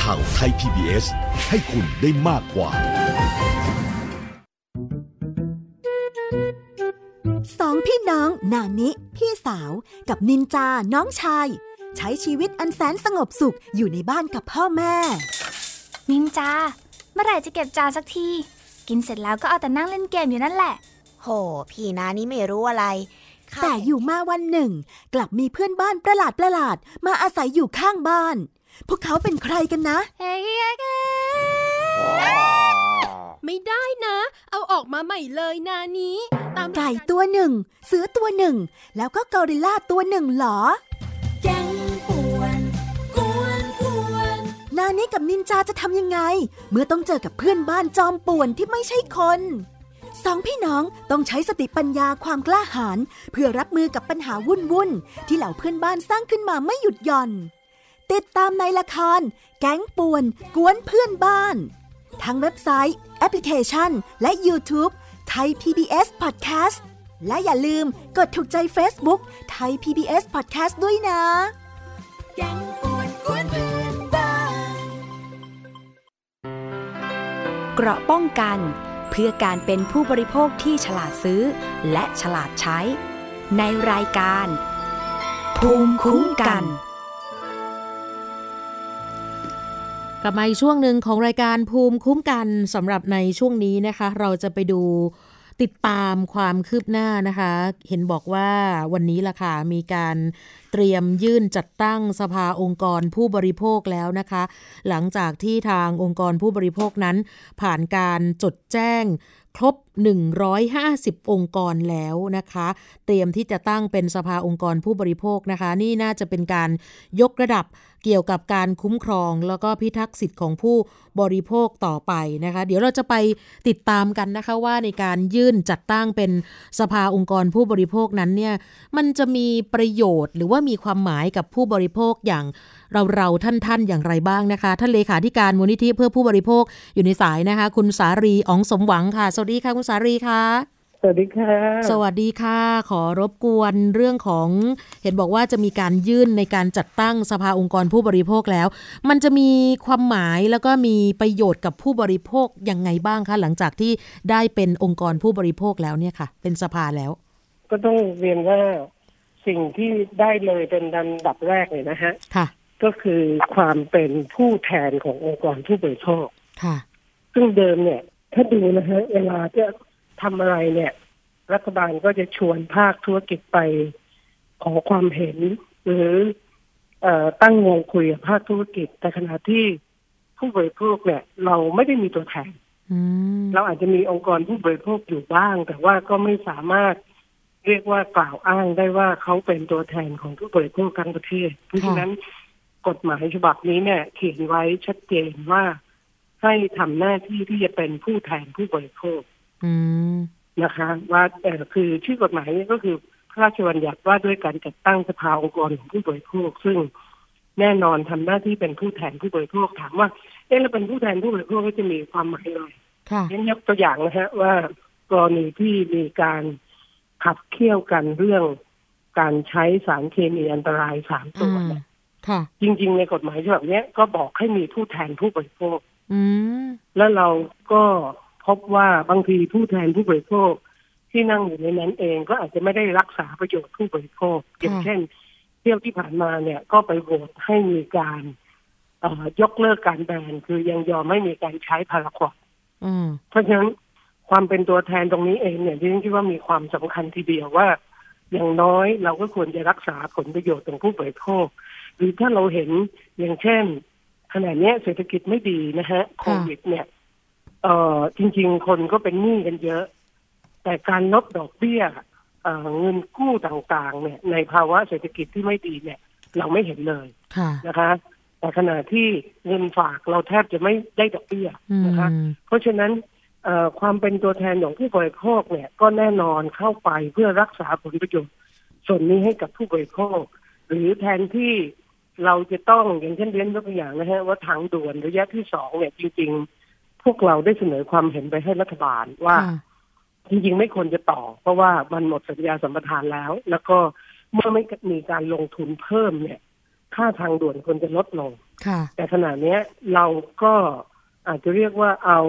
ข่าวไทย PBS ให้คุณได้มากกว่า สองพี่น้องนานิ พี่สาวกับนินจาน้องชาย ใช้ชีวิตอันแสนสงบสุขอยู่ในบ้านกับพ่อแม่ นินจา เมื่อไหร่จะเก็บจานสักที กินเสร็จแล้วก็เอาแต่นั่งเล่นเกมอยู่นั่นแหละ โห พี่นานี่ไม่รู้อะไรแต่อยู่มาวันหนึ่ง กลับมีเพื่อนบ้านประหลาดประหลาดๆมาอาศัยอยู่ข้างบ้าน พวกเขาเป็นใครกันนะ ไม่ได้นะ เอาออกมาใหม่เลยนานี้ ตามไก่ตัวหนึ่ง เสือตัวหนึ่ง แล้วก็กอริลลาตัวหนึ่งเหรอแกงป่วนกวนกวนนานี้กับนินจาจะทำยังไง เมื่อต้องเจอกับเพื่อนบ้านจอมป่วนที่ไม่ใช่คนสองพี่น้องต้องใช้สติปัญญาความกล้าหาญเพื่อรับมือกับปัญหาวุ่นวุ่นๆที่เหล่าเพื่อนบ้านสร้างขึ้นมาไม่หยุดหย่อน ติดตามในละคร แก๊งป่วน กวนเพื่อนบ้าน ทั้งเว็บไซต์ แอปพลิเคชัน และ YouTube ไทย PBS Podcast และอย่าลืมกดถูกใจ Facebook ไทย PBS Podcast ด้วยนะ แก๊งป่วนกวนเพื่อนบ้านเกราะป้องกัน เพื่อการเป็นผู้บริโภคที่ฉลาดซื้อ และฉลาดใช้ ในรายการ ภูมิคุ้มกัน กลับมาอีกช่วงหนึ่งของรายการภูมิคุ้มกันสำหรับในช่วงนี้นะคะ เราจะไปดูติดตามความคืบหน้านะคะ เห็นบอกว่าวันนี้ล่ะค่ะมีการเตรียมยื่นจัดตั้งสภาองค์กรผู้บริโภคแล้วนะคะ หลังจากที่ทางองค์กรผู้บริโภคนั้น ผ่านการจดแจ้งครบ 150 องค์กรแล้วนะคะ เตรียมที่จะตั้งเป็นสภาองค์กรผู้บริโภคนะคะ นี่น่าจะเป็นการยกระดับ เกี่ยวกับการคุ้มครอง แล้วก็พิทักษ์สิทธิ์ของผู้บริโภคต่อไปนะคะ เดี๋ยวเราจะไปติดตามกันนะคะว่าในการยื่นจัดตั้งเป็นสภาองค์กรผู้บริโภคนั้นเนี่ยมันจะมีประโยชน์หรือว่ามีความหมายกับผู้บริโภคอย่างเราเราๆท่านๆอย่างไรบ้างนะคะท่านเลขาธิการมูลนิธิเพื่อผู้บริโภคอยู่ในสายนะคะ คุณสารีอ๋องสมหวังค่ะ สวัสดีค่ะ คุณสารีค่ะ สวัสดีค่ะ สวัสดีค่ะ ขอรบกวนเรื่องของเห็นบอกว่าจะมีการยื่นในการจัดตั้งสภาองค์กรผู้บริโภคแล้ว มันจะมีความหมายแล้วก็มีประโยชน์กับผู้บริโภคยังไงบ้างคะหลังจากที่ได้เป็นองค์กรผู้บริโภคแล้วเนี่ยค่ะ เป็นสภาแล้ว ก็ต้องเรียนว่าสิ่งที่ได้เลยเป็นลำดับแรกเลยนะฮะค่ะ ก็คือความเป็นผู้แทนขององค์กรผู้บริโภคค่ะ ซึ่งเดิมเนี่ย ถ้าดูนะฮะเวลาจะ ทำอะไรเนี่ย รัฐบาลก็จะชวนภาคธุรกิจไปขอความเห็น หรือเอ่อตั้งวงคุยกับภาคธุรกิจ แต่ขณะที่ผู้บริโภคเนี่ย เราไม่ได้มีตัวแทนอืมเราอาจจะมีองค์กรผู้บริโภคอยู่บ้าง แต่ว่าก็ไม่สามารถเรียกว่ากล่าวอ้างได้ว่าเขาเป็นตัวแทนของผู้บริโภคทั้งประเทศ เพราะฉะนั้นกฎหมายฉบับนี้เนี่ย เขียนไว้ชัดเจนว่าให้ทำหน้าที่ที่จะเป็นผู้แทนผู้บริโภคอืม นะคะ ว่าเออคือชื่อกฎหมายนี้ก็คือพระราชบัญญัติว่าด้วยการจัดตั้งสภาองค์กรของผู้บริโภคซึ่งแน่นอนทำหน้าที่เป็นผู้แทนผู้บริโภคถามว่าเอ๊ะแล้วเป็นผู้แทนผู้บริโภคก็จะมีความหมายอะไรค่ะเช่นยกตัวอย่างนะฮะว่ากรณีที่มีการขับเคี่ยวกันเรื่องการใช้สารเคมีอันตรายสามตัวเนี่ยค่ะจริง ๆ ในกฎหมายฉบับเนี้ยก็บอกให้มีผู้แทนผู้บริโภคอืมแล้วเราก็ พบว่าบางทีผู้แทนผู้บริโภคที่นั่งอยู่ในนั้นเองก็อาจจะไม่ได้รักษาประโยชน์ผู้บริโภคอย่างเช่น เที่ยวที่ผ่านมาเนี่ยก็ไปโหวตให้มีการเอ่อยกเลิกการแบนคือยังยอมไม่มีการใช้พาราควอดอืมเพราะฉะนั้นความเป็นตัวแทนตรงนี้เองเนี่ยดิฉันคิดว่ามีความสำคัญทีเดียวว่า อย่างน้อยเราก็ควรจะรักษาผลประโยชน์ของผู้บริโภค หรือถ้าเราเห็นอย่างเช่นขณะเนี้ยเศรษฐกิจไม่ดีนะฮะโควิดเนี่ย เอ่อจริง ๆ คนก็เป็นหนี้กันเยอะ แต่การลดดอกเบี้ยเอ่อเงินกู้ต่างๆ เนี่ย ในภาวะเศรษฐกิจที่ไม่ดีเนี่ย เราไม่เห็นเลยค่ะนะคะ แต่ขณะที่เงินฝากเราแทบจะไม่ได้ดอกเบี้ยอืมนะคะ เพราะฉะนั้นเอ่อความเป็นตัวแทนของผู้บริโภคเนี่ย ก็แน่นอนเข้าไปเพื่อรักษาผลประโยชน์ส่วนนี้ให้กับผู้บริโภค หรือแทนที่เราจะต้องอย่างเช่นเรียนยกตัวอย่างนะฮะว่าทางด่วนระยะที่สองเนี่ยจริง ๆ พวกเราได้เสนอความเห็นไปให้รัฐบาลว่าค่ะจริงๆไม่ควรจะต่อ เพราะว่ามันหมดสัญญาสัมปทานแล้ว แล้วก็เมื่อไม่มีการลงทุนเพิ่มเนี่ย ค่าทางด่วนควรจะลดลงค่ะแต่ขณะเนี้ยเราก็อาจจะเรียกว่าเอา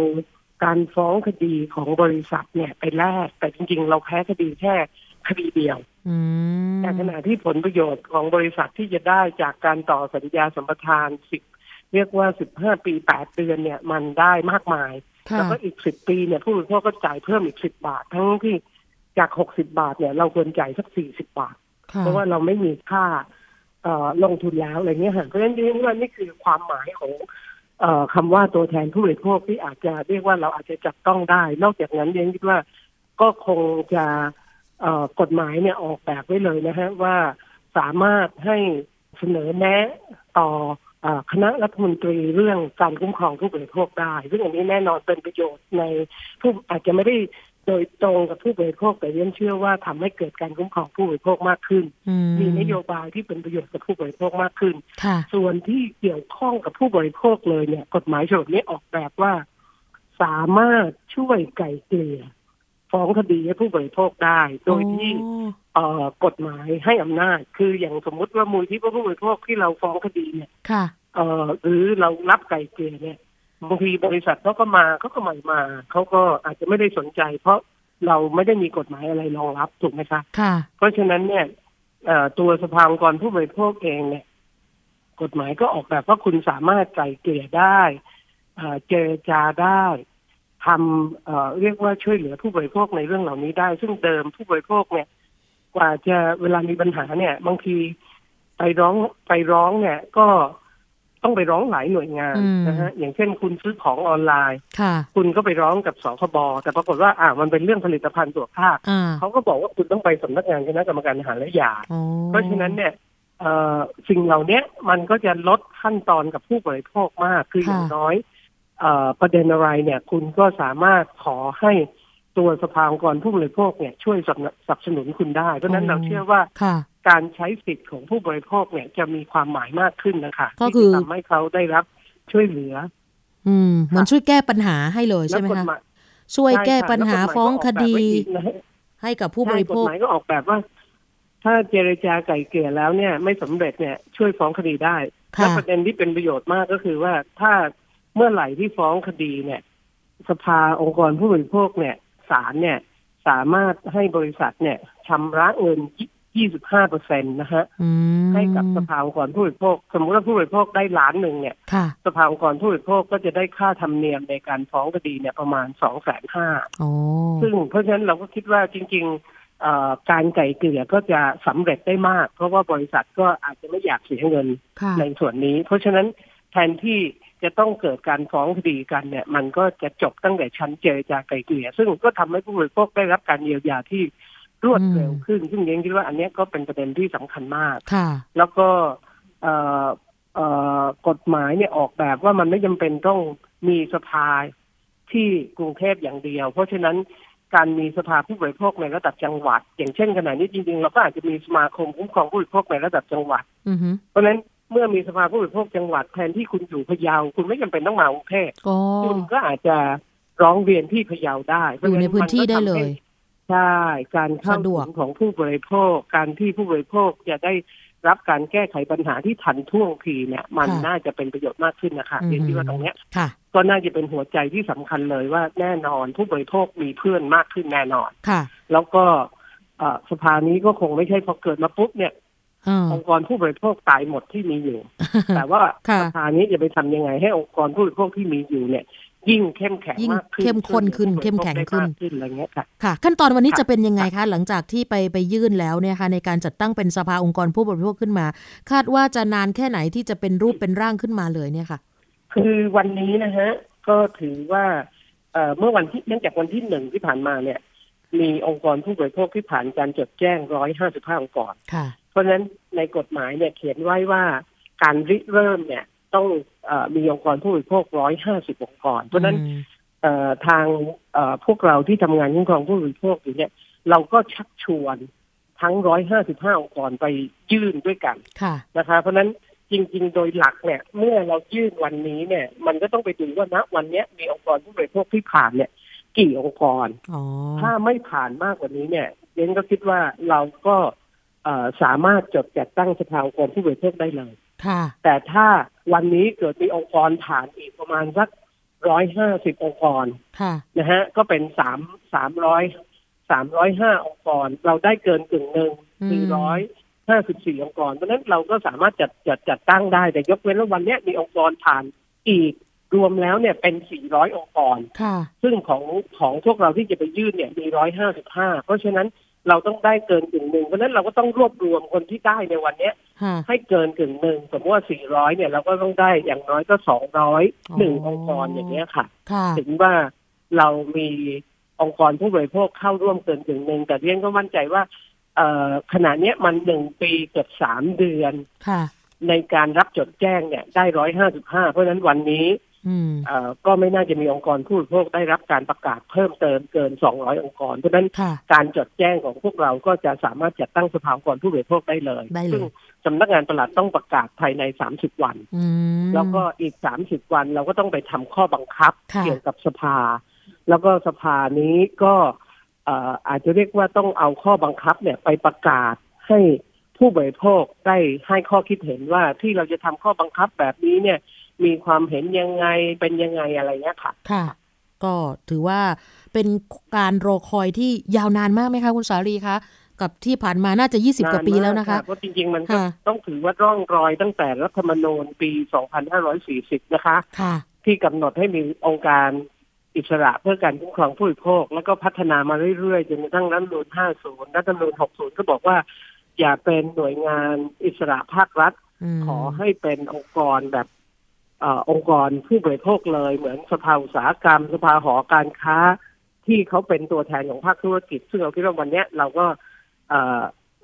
การฟ้องคดีของบริษัทเนี่ยไปแลกแต่จริง ๆ เราแพ้คดีแค่คดีเดียวอืมแต่ขณะที่ผลประโยชน์ของบริษัทที่จะได้จากการต่อสัญญาสัมปทานสิบ เรียกว่าสิบห้าปีแปดเดือนเนี่ยมันได้มากมาย แล้วก็อีกสิบปีเนี่ยผู้บริโภคก็จ่ายเพิ่มอีกสิบบาท ทั้งที่จากหกสิบาทเนี่ยเราควรจ่ายสักสี่สิบาท เพราะว่าเราไม่มีค่าเอ่อลงทุนแล้วอะไรเงี้ยค่ะเพราะฉะนั้นนี่ว่านี่คือความหมายของเอ่อคำว่าตัวแทนผู้บริโภคที่อาจจะเรียกว่าเราอาจจะจับต้องได้ นอกจากนั้นเรียนคิดว่าก็คงจะเอ่อกฎหมายเนี่ยออกแบบไว้เลยนะฮะว่าสามารถให้เสนอแนะต่อเออ คณะรัฐมนตรีเรื่องการคุ้มครองผู้บริโภคได้ ซึ่งอันนี้แน่นอนเป็นประโยชน์ในผู้อาจจะไม่ได้โดยตรงกับผู้บริโภคแต่เรียนเชื่อว่าทำให้เกิดการคุ้มครองผู้บริโภคมากขึ้นอืมมีนโยบายที่เป็นประโยชน์กับผู้บริโภคมากขึ้นค่ะส่วนที่เกี่ยวข้องกับผู้บริโภคเลยเนี่ย กฎหมายฉบับนี้ออกแบบว่า สามารถช่วยไก่เกลี่ย ฟ้องคดีให้ผู้บริโภคได้ โดยที่เอ่อกฎหมายให้อำนาจ คืออย่างสมมติว่ามูลที่ผู้บริโภคที่เราฟ้องคดีเนี่ยค่ะเอ่อหรือเรารับไก่เกลี่ยเนี่ยบางทีบริษัทเขาก็มาเขาก็ไม่มาเขาก็อาจจะไม่ได้สนใจ เพราะเราไม่ได้มีกฎหมายอะไรรองรับถูกไหมคะค่ะ เพราะฉะนั้นเนี่ยเอ่อตัวสภาองค์กรผู้บริโภคเองเนี่ย กฎหมายก็ออกแบบว่าคุณสามารถไกล่เกลี่ยได้เอ่อเจรจาได้ ทำเอ่อเรียกว่าช่วยเหลือผู้บริโภคในเรื่องเหล่านี้ได้ ซึ่งเดิมผู้บริโภคเนี่ย กว่าจะเวลามีปัญหาเนี่ย บางทีไปร้องไปร้องเนี่ย ก็ต้องไปร้องหลายหน่วยงานอืมนะฮะอย่างเช่นคุณซื้อของออนไลน์ค่ะคุณก็ไปร้องกับสคบแต่ปรากฏว่าอ่ามันเป็นเรื่องผลิตภัณฑ์ตัวภาคอ่าเขาก็บอกว่าคุณต้องไปสำนักงานคณะกรรมการอาหารและยาอ๋อเพราะฉะนั้นเนี่ยเอ่อสิ่งเหล่าเนี้ยมันก็จะลดขั้นตอนกับผู้บริโภคมากคืออย่างน้อยเอ่อ ประเด็นอะไรเนี่ย คุณก็สามารถขอให้ตัวสภาองค์กรผู้บริโภคเนี่ยช่วยสนับสนับสนุนคุณได้ เพราะฉะนั้นเราเชื่อว่าค่ะการใช้สิทธิ์ของผู้บริโภคเนี่ยจะมีความหมายมากขึ้นนะคะก็คือที่จะทำให้เขาได้รับช่วยเหลือ อืมเหมือนช่วยแก้ปัญหาให้เลยใช่ไหมแล้วกฎคะหมายช่วยแก้ปัญหาใช่ค่ะฟ้องคดีแล้วกฎหมายก็ออกแบบไว้อีกนะฮะให้กับผู้บริโภคใช่กฎหมายก็ออกแบบว่า ถ้าเจรจาไก่เกลี่ยแล้วเนี่ย ไม่สำเร็จเนี่ย ช่วยฟ้องคดีได้ค่ะและประเด็นที่เป็นประโยชน์มากก็คือว่าถ้า เมื่อไหร่ที่ฟ้องคดีเนี่ย สภาองค์กรผู้บริโภคเนี่ยศาลเนี่ย สามารถให้บริษัทเนี่ยชำระเงิน 25เปอร์เซ็นต์นะฮะอืมให้กับสภาองค์กรผู้บริโภค สมมติว่าผู้บริโภคได้ล้านหนึ่งเนี่ยค่ะสภาองค์กรผู้บริโภคก็จะได้ค่าธรรมเนียมในการฟ้องคดีเนี่ยประมาณสองแสนห้าอ๋อซึ่งเพราะฉะนั้นเราก็คิดว่าจริงๆเอ่อการไก่เกลี่ยก็จะสำเร็จได้มาก เพราะว่าบริษัทก็อาจจะไม่อยากเสียเงินค่ะในส่วนนี้ เพราะฉะนั้นแทนที่ จะต้องเกิดการฟ้องคดีกันเนี่ย มันก็จะจบตั้งแต่ชั้นเจรจาไกล่เกลี่ยซึ่งก็ทำให้ผู้บริโภคได้รับการเยียวยาที่รวดเร็วขึ้น ซึ่งเยังคิดว่าอันเนี้ยก็เป็นประเด็นที่สำคัญมากค่ะแล้วก็เอ่อเอ่อกฎหมายเนี่ยออกแบบว่ามันไม่จำเป็นต้องมีสภาที่กรุงเทพอย่างเดียว เพราะฉะนั้นการมีสภาผู้บริโภคในระดับจังหวัด อย่างเช่นขณะนี้จริงๆ เราก็อาจจะมีสมาคมคุ้มครองผู้บริโภคในระดับจังหวัดอือฮึเพราะฉะนั้น เมื่อมีสภาผู้บริโภคจังหวัดแทนที่คุณอยู่พะเยา คุณไม่จำเป็นต้องมากรุงเทพอ๋อคุณก็อาจจะร้องเรียนที่พะเยาได้อยู่ในพื้นที่ได้เลยใช่การเข้าสะดวกถึงของผู้บริโภค การที่ผู้บริโภคจะได้รับการแก้ไขปัญหาที่ทันท่วงทีเนี่ย มันค่ะน่าจะเป็นประโยชน์มากขึ้นนะคะอือฮึเรียนที่ว่าตรงเนี้ยค่ะก็น่าจะเป็นหัวใจที่สำคัญเลยว่าแน่นอนผู้บริโภคมีเพื่อนมากขึ้นแน่นอนค่ะ แล้วก็เอ่อสภานี้ก็คงไม่ใช่พอเกิดมาปุ๊บเนี่ย อ่าองค์กรผู้บริโภคตายหมดที่มีอยู่ แต่ว่าค่ะสภานี้จะไปทำยังไง ให้องค์กรผู้บริโภคที่มีอยู่เนี่ย ยิ่งเข้มแข็งยิ่งมากขึ้นเข้มข้นขึ้นช่วยหลือผู้บริโภคเข้มแข็งขึ้นได้มากขึ้นอะไรเงี้ยค่ะค่ะ ขั้นตอนวันนี้ค่ะจะเป็นยังไงคะ หลังจากที่ไปไปยื่นแล้วเนี่ยค่ะในการจัดตั้งเป็นสภาองค์กรผู้บริโภคขึ้นมา คาดว่าจะนานแค่ไหนที่จะเป็นรูปเป็นร่างขึ้นมาเลยเนี่ยค่ะ คือวันนี้นะฮะก็ถือว่าเอ่อเมื่อวันที่เนื่องจากวันที่หนึ่งที่ผ่านมาเนี่ย มีองค์กรผู้บริโภคที่ผ่านการจดแจ้งร้อยห้าสิบห้าองค์กรค่ะ เพราะฉะนั้นในกฎหมายเนี่ยเขียนไว้ว่าการริเริ่มเนี่ยต้องเออมีองค์กรผู้บริโภคร้อยห้าสิบองค์กร เพราะฉะนั้นอืมเอ่อทางเอ่อพวกเราที่ทำงานคุ้มครองผู้บริโภคอยู่เนี่ย เราก็ชักชวนทั้งร้อยห้าสิบห้าองค์กรไปยื่นด้วยกันค่ะนะคะ เพราะฉะนั้นจริง ๆ โดยหลักเนี่ย เมื่อเรายื่นวันนี้เนี่ย มันก็ต้องไปดูว่าณวันเนี้ยมีองค์กรผู้บริโภคที่ผ่านเนี่ย กี่องค์กรอ๋อถ้าไม่ผ่านมากกว่านี้เนี่ยเรนก็คิดว่าเราก็เอ่อ สามารถจดจัดตั้งสภาองค์กรผู้บริโภคได้เลยค่ะแต่ถ้าวันนี้เกิดมีองค์กรผ่านอีกประมาณสักร้อยห้าสิบองค์กรค่ะนะฮะก็เป็นสามสามร้อยสามร้อยห้าองค์กร เราได้เกินกึ่งหนึ่งอืมสี่ร้อยห้าสิบสี่องค์กร เพราะฉะนั้นเราก็สามารถจัดจัดจัดตั้งได้ แต่ยกเว้นว่าวันเนี้ยมีองค์กรผ่านอีกรวมแล้วเนี่ยเป็น 400 องค์กรค่ะซึ่งของของพวกเราที่จะไปยื่นเนี่ยมี 155 เพราะฉะนั้น เราต้องได้เกินกึ่งหนึ่งเพราะฉะนั้นเราก็ต้องรวบรวมคนที่ได้ในวันเนี้ยค่ะให้เกินกึ่งหนึ่งสมมติว่า400เนี่ยเราก็ต้องได้อย่างน้อยก็200หนึ่งองค์กรอย่างเงี้ยค่ะค่ะ ถึงว่าเรามีองค์กรผู้บริโภคเข้าร่วมเกินกึ่งหนึ่งแต่เรียนก็มั่นใจว่า เอ่อขณะเนี้ยมันหนึ่งปีเกือบสามเดือนค่ะในการรับจดแจ้งเนี่ยได้ร้อยห้าสิบห้าเพราะฉะนั้นวันนี้อืมเอ่อ ก็ไม่น่าจะมีองค์กรผู้บริโภคได้รับการประกาศเพิ่มเติมเกินสองร้อยองค์กร เพราะฉะนั้นค่ะการจดแจ้งของพวกเราก็จะสามารถจัดตั้งสภาองค์กรผู้บริโภคได้เลยได้เลยซึ่งสำนักงานตลาดต้องประกาศภายในสามสิบวันอืมแล้วก็อีกสามสิบวันเราก็ต้องไปทำข้อบังคับค่ะเกี่ยวกับสภา แล้วก็สภานี้ก็เอ่ออาจจะเรียกว่าต้องเอาข้อบังคับเนี่ยไปประกาศให้ผู้บริโภคได้ให้ข้อคิดเห็นว่าที่เราจะทำข้อบังคับแบบนี้เนี่ย มีความเห็นยังไงเป็นยังไงอะไรเงี้ยค่ะ ค่ะ ก็ถือว่าเป็นการรอคอยที่ยาวนานมากไหมคะคุณสาลีคะกับที่ผ่านมาน่าจะ 20 กว่าปีแล้วนะคะเพราะจริงๆ มันก็ค่ะต้องถือว่าร่องรอยตั้งแต่รัฐธรรมนูญปี 2540 นะคะค่ะที่กำหนดให้มีองค์การอิสระเพื่อการคุ้มครองผู้บริโภค แล้วก็พัฒนามาเรื่อยๆ จนกระทั่งรัฐธรรมนูญ50 รัฐธรรมนูญ60 ก็บอกว่า อย่าเป็นหน่วยงานอิสระภาครัฐมขอให้เป็นองค์กรแบบเออองค์กรผู้บริโภคเลย เหมือนสภาอุตสาหกรรม สภาหอการค้า ที่เขาเป็นตัวแทนของภาคธุรกิจ ซึ่งเราคิดว่าวันเนี้ยเราก็เอ่อ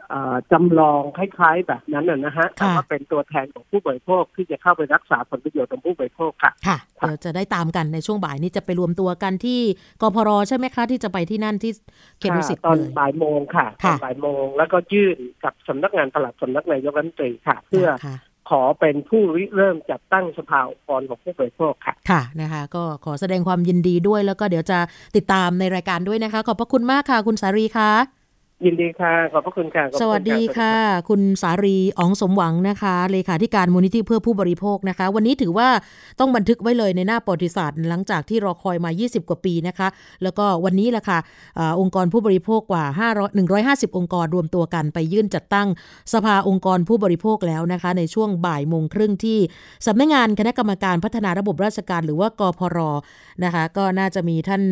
เอ่อจำลองคล้ายๆแบบนั้นนะนะฮะแต่ว่าเป็นตัวแทนของผู้บริโภคที่จะเข้าไปรักษาผลประโยชน์ของผู้บริโภคค่ะค่ะเดี๋ยวจะได้ตามกันในช่วงบ่ายนี้จะไปรวมตัวกันที่กพรใช่ไหมคะที่จะไปที่นั่นที่เขตดุสิตค่ะตอนเลยบ่ายโมงค่ะตค่ะอนบ่ายโมงแล้วก็ยื่นกับสำนักงานตลาดสำนักนายกรัฐมนตรีค่ะ เพื่อค่ะ ขอเป็นผู้ริเริ่มจัดตั้งสภาองค์กรของผู้บริโภคค่ะ ค่ะนะคะ ก็ขอแสดงความยินดีด้วยแล้วก็เดี๋ยวจะติดตามในรายการด้วยนะคะ ขอบพระคุณมากค่ะ คุณสารีค่ะ ยินดีค่ะ ขอบพระคุณค่ะขอบสคุณวัสดีค่ะ คุณสารีอ๋องสมหวังนะคะ เลขาธิการมูลนิธิเพื่อผู้บริโภคนะคะ วันนี้ถือว่าต้องบันทึกไว้เลยในหน้าประวัติศาสตร์ หลังจากที่รอคอยมา 20 กว่าปีนะคะ แล้วก็วันนี้แหละค่ะอาองค์กรผู้บริโภคกว่า 500 150 องค์กรรวมตัวกันไปยื่นจัดตั้งสภาองค์กรผู้บริโภคแล้วนะคะ ในช่วงบ่ายโมงครึ่งที่สำนักงานคณะกรรมการพัฒนาระบบราชการหรือว่ากพรนะคะ ก็น่าจะมีท่าน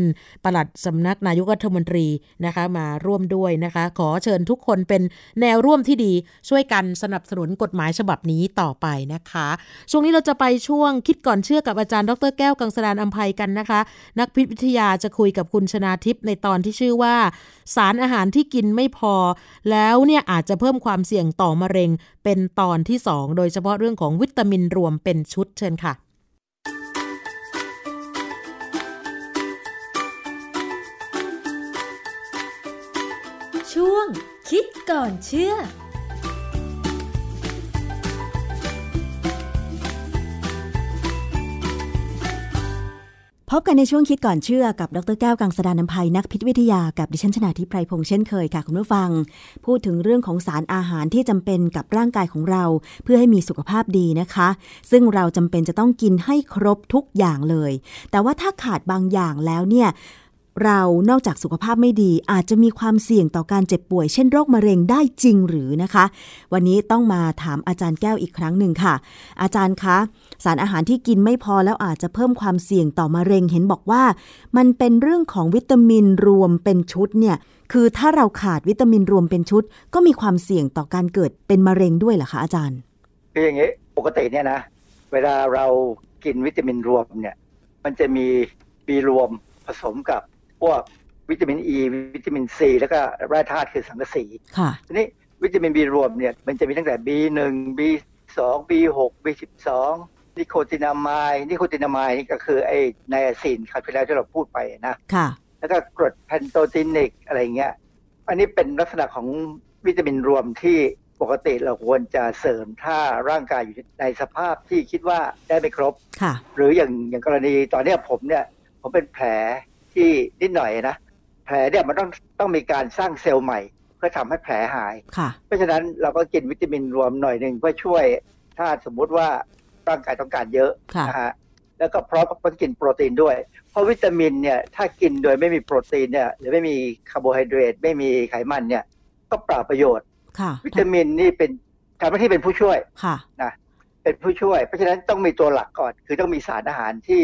ปลัดสำนักนายกรัฐมนตรีนะคะมาร่วมด้วยนะคะขอเชิญทุกคนเป็นแนวร่วมที่ดีช่วยกันสนับสนุนกฎหมายฉบับนี้ต่อไปนะคะ ช่วงนี้เราจะไปช่วงคิดก่อนเชื่อกับอาจารย์ดรแก้วกังสดานอัมภัยกันนะคะ นักพิษวิทยาจะคุยกับคุณชนาทิพย์ในตอนที่ชื่อว่า สารอาหารที่กินไม่พอ แล้วเนี่ยอาจจะเพิ่มความเสี่ยงต่อมะเร็งเป็นตอนที่ 2 โดยเฉพาะเรื่องของวิตามินรวมเป็นชุดเชิญค่ะ คิดก่อนเชื่อพบกันในช่วงคิดก่อนเชื่อกับ ดรแก้วกังสดานนภัยนักพิษวิทยากับดิฉันชนาทิพไพรพงษ์เช่นเคยค่ะคุณผู้ฟัง พูดถึงเรื่องของสารอาหารที่จำเป็นกับร่างกายของเรา เพื่อให้มีสุขภาพดีนะคะ ซึ่งเราจำเป็นจะต้องกินให้ครบทุกอย่างเลย แต่ว่าถ้าขาดบางอย่างแล้วเนี่ย เรานอกจากสุขภาพไม่ดี อาจจะมีความเสี่ยงต่อการเจ็บป่วยเช่นโรคมะเร็งได้จริงหรือนะคะ วันนี้ต้องมาถามอาจารย์แก้วอีกครั้งหนึ่งค่ะ อาจารย์คะ สารอาหารที่กินไม่พอแล้วอาจจะเพิ่มความเสี่ยงต่อมะเร็งเห็นบอกว่า มันเป็นเรื่องของวิตามินรวมเป็นชุดเนี่ยคือถ้าเราขาดวิตามินรวมเป็นชุด ก็มีความเสี่ยงต่อการเกิดเป็นมะเร็งด้วยเหรอคะอาจารย์คืออย่างนี้ปกติเนี่ยนะ เวลาเรากินวิตามินรวมเนี่ย มันจะมีบีรวมผสมกับ พวกวิตามินอ e, ีวิตามินซีแล้วก็แร่ธาตุคือสังกะสีค่ะทีนี้วิตามินบีรวมเนี่ยมันจะมีตั้งแต่ B1 B2 B6 B12 นิโคตินามายนิโคตินามายนี่ก็คือไอ้niacin คราวที่แล้วที่เราพูดไปนะค่ะแล้วก็กรด pantothenic อะไรเงี้ย อันนี้เป็นลักษณะของวิตามินรวมที่ปกติเราควรจะเสริมถ้าร่างกายอยู่ในสภาพที่คิดว่าได้ไม่ครบค่ะหรืออย่างอย่างกรณีตอนเนี้ยผมเนี่ย ผมเป็นแผล ที่นิดหน่อยนะแผลเนี่ยมันต้องต้องมีการสร้างเซลล์ใหม่ เพื่อทำให้แผลหายค่ะเพราะฉะนั้นเราก็กินวิตามินรวมหน่อยหนึ่งเพื่อช่วยถ้าสมมุติว่าร่างกายต้องการเยอะค่ะนะฮะแล้วก็พร้อมกับกินโปรตีนด้วย เพราะวิตามินเนี่ยถ้ากินโดยไม่มีโปรตีนเนี่ยหรือไม่มีคาร์โบไฮเดรตไม่มีไขมันเนี่ยก็เปล่าประโยชน์ค่ะวิตามินนี่เป็นทำหน้าที่เป็นผู้ช่วยค่ะนะเป็นผู้ช่วย เพราะฉะนั้นต้องมีตัวหลักก่อน คือต้องมีสารอาหารที่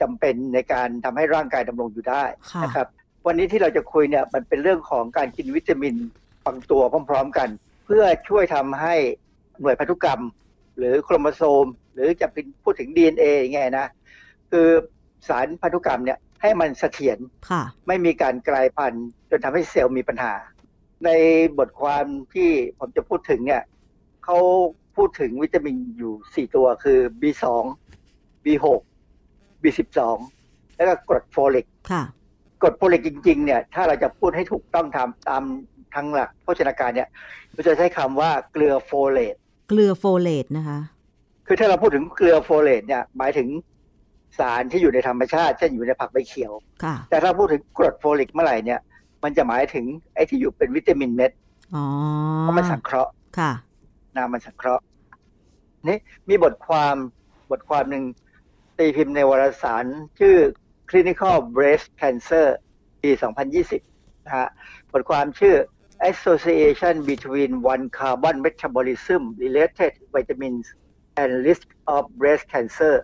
จำเป็นในการทำให้ร่างกายดำรงอยู่ได้นะครับ วันนี้ที่เราจะคุยเนี่ยมันเป็นเรื่องของการกินวิตามินบางตัวพร้อม ๆ กัน เพื่อช่วยทำให้หน่วยพันธุกรรม หรือโครโมโซม หรือจะเป็นพูดถึง DNA อย่างเงี้ยนะคือสารพันธุกรรมเนี่ยให้มันเสถียรไม่มีการกลายพันธุ์จนทำให้เซลล์มีปัญหา ในบทความที่ผมจะพูดถึงเนี่ยเขาพูดถึงวิตามินอยู่ 4 ตัวคือ B2 B6 B12 แล้วก็กรดโฟลิกกรดโฟลิกจริงๆเนี่ยถ้าเราจะพูดให้ถูกต้องทำตามทางหลักโภชนาการเนี่ยเราจะใช้คำว่าเกลือโฟเลตเกลือโฟเลตนะคะ คือถ้าเราพูดถึงเกลือโฟเลตเนี่ยหมายถึงสารที่อยู่ในธรรมชาติเช่นอยู่ในผักใบเขียว แต่ถ้าพูดถึงกรดโฟลิกเมื่อไหร่เนี่ย มันจะหมายถึงไอ้ที่อยู่เป็นวิตามินเม็ดเพราะมันสังเคราะห์ค่ะนะมันสังเคราะห์นี่มีบทความบทความหนึ่ง ตีพิมพ์ในวารสาร ชื่อ Clinical Breast Cancer ปี 2020 นะฮะบทความชื่อ Association between one carbon metabolism related vitamins and risk of breast cancer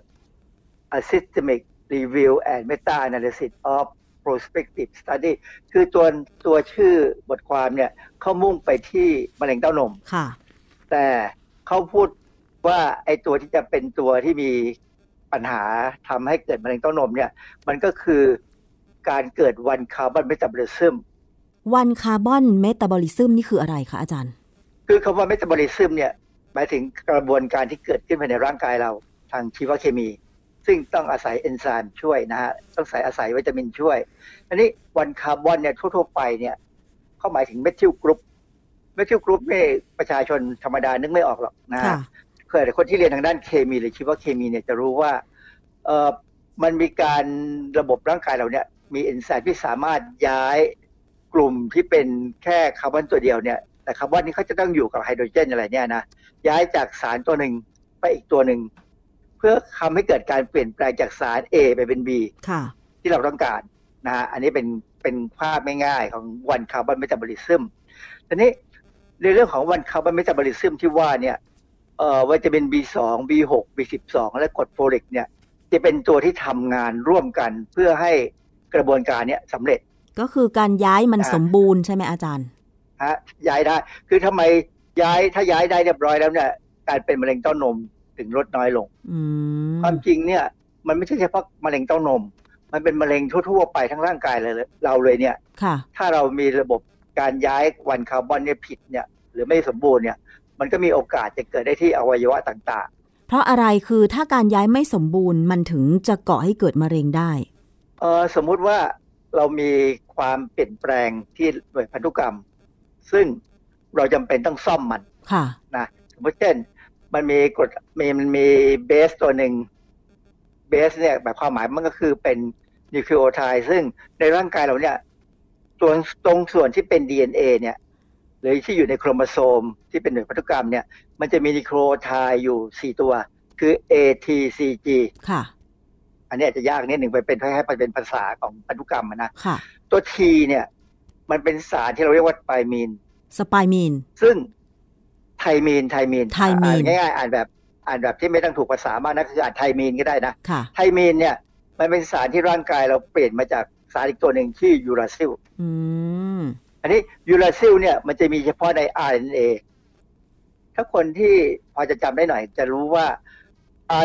a systemic review and meta analysis of prospective study คือตัวตัวชื่อบทความเนี่ยเขามุ่งไปที่มะเร็งเต้านม ค่ะ แต่เขาพูดว่าไอ้ตัวที่จะเป็นตัวที่มี ปัญหาทำให้เกิดมะเร็งเต้านมเนี่ย มันก็คือการเกิด one carbon metabolism one carbon metabolism นี่คืออะไรคะอาจารย์ คือคำว่า metabolism เนี่ยหมายถึงกระบวนการที่เกิดขึ้นภายในร่างกายเราทางชีวเคมี ซึ่งต้องอาศัยเอนไซม์ช่วยนะฮะต้องใส่อาศัยวิตามินช่วย อันนี้ one carbon เนี่ยทั่วๆไปเนี่ยเขาหมายถึง methyl group methyl group นี่ประชาชนธรรมดานึกไม่ออกหรอกนะ ฮะเผื่อคนที่เรียนทางด้านเคมีหรือชีวเคมีเนี่ยจะรู้ว่าเออมันมีการระบบร่างกายเราเนี่ย มีเอนไซม์ที่สามารถย้ายกลุ่มที่เป็นแค่คาร์บอนตัวเดียวเนี่ย แต่คาร์บอนนี้เขาจะต้องอยู่กับไฮโดรเจนอะไรเนี่ยนะย้ายจากสารตัวหนึ่งไปอีกตัวหนึ่งเพื่อทำให้เกิดการเปลี่ยนแปลงจากสาร A ไปเป็น B ที่เราต้องการนะฮะอันนี้เป็นเป็นภาพไม่ง่ายของ one carbon metabolism ทีนี้ในเรื่องของ one carbon metabolism ที่ว่าเนี่ยเอ่อ วิตามิน B2 B6 B12 และกรดโฟลิกเนี่ยจะเป็นตัวที่ทำงานร่วมกันเพื่อให้กระบวนการเนี้ยสำเร็จ ก็คือการย้ายมันสมบูรณ์ใช่ไหมอาจารย์ฮะย้ายได้ คือทำไมย้ายถ้าย้ายได้เรียบร้อยแล้วเนี่ยการเป็นมะเร็งเต้านมถึงลดน้อยลงความจริงเนี่ยมันไม่ใช่เฉพาะมะเร็งเต้านม มันเป็นมะเร็งทั่ว ๆ ไปทั้งร่างกายเลยเราเลยเนี่ยถ้าเรามีระบบการย้ายวันคาร์บอนเนี่ยผิดเนี่ย หรือไม่สมบูรณ์เนี่ย มันก็มีโอกาสจะเกิดได้ที่อวัยวะต่างๆ เพราะอะไรคือถ้าการย้ายไม่สมบูรณ์มันถึงจะเกาะให้เกิดมะเร็งได้เออสมมุติว่าเรามีความเปลี่ยนแปลงที่หน่วยพันธุกรรม ซึ่งเราจำเป็นต้องซ่อมมันค่ะนะสมมติเช่น มันมีกรดมีมันมีเบสตัวหนึ่งเบสเนี่ยแบบความหมายมันก็คือเป็นนิวคลีโอไทด์ซึ่งในร่างกายเราเนี่ยตัวตรงส่วนที่เป็น DNA เนี่ย หรือที่อยู่ในโครโมโซมที่เป็นหน่วยพันธุกรรมเนี่ยมันจะมีนิโครไทด์อยู่ 4 ตัว คือ ATCG ค่ะ อันนี้จะยากนิดหนึ่งไปเป็นให้เป็นภาษาของพันธุกรรมนะค่ะ ตัว T เนี่ย มันเป็นสารที่เราเรียกว่าไพมีนสไพมีนซึ่งไทมีนไทมีนไทมีนง่ายๆอ่านแบบอ่านแบบที่ไม่ต้องถูกภาษามากนะคืออ่านไทมีนก็ได้นะค่ะไทมีนเนี่ย มันเป็นสารที่ร่างกายเราเปลี่ยนมาจากสารอีกตัวหนึ่งที่ยูราซิล อืมอันนี้ยูราซิลเนี่ยมันจะมีเฉพาะใน RNA ถ้าคนที่พอจะจำได้หน่อย จะรู้ว่า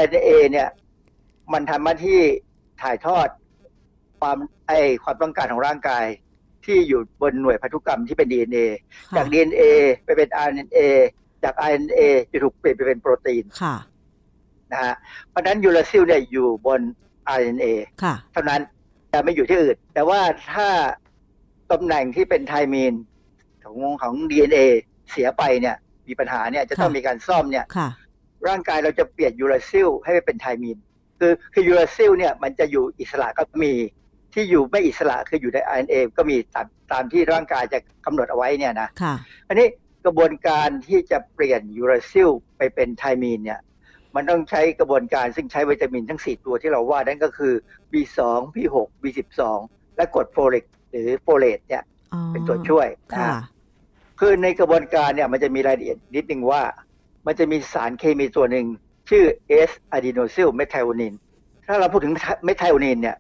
RNA เนี่ย มันทำหน้าที่ถ่ายทอดความไอความต้องการของร่างกายที่อยู่บนหน่วยพันธุกรรมที่เป็น DNA จาก DNA ไปเป็น RNA จาก RNA จะถูกเปลี่ยนไปเป็นโปรตีนค่ะนะฮะเพราะนั้นยูราซิลเนี่ยอยู่บน RNA เท่านั้นแต่ไม่อยู่ที่อื่น แต่ว่าถ้า ตำแหน่งที่เป็นไทมีนของของ DNA เสียไปเนี่ยมีปัญหาเนี่ยจะต้องมีการซ่อมเนี่ยร่างกายเราจะเปลี่ยน uracil ให้เป็น thymine คือคือ uracil เนี่ยมันจะอยู่อิสระก็มีที่อยู่ไม่อิสระคืออยู่ใน RNA ก็มีตามตามที่ร่างกายจะกำหนดเอาไว้เนี่ยนะอันนี้กระบวนการที่จะเปลี่ยน uracil ไปเป็น thymine เนี่ยมันต้องใช้กระบวนการซึ่งใช้วิตามินทั้ง 4 ตัวที่เราว่านั่นก็คือ B2 B6 B12 และกรดโฟลิกหรือโฟเลตเนี่ยเป็นตัวช่วยนะคือในกระบวนการเนี่ยมันจะมีรายละเอียดนิดนึงว่า มันจะมีสารเคมีตัวหนึ่งชื่อ S adenosyl methionine ถ้าเราพูดถึงเมทไทโอนินเนี่ย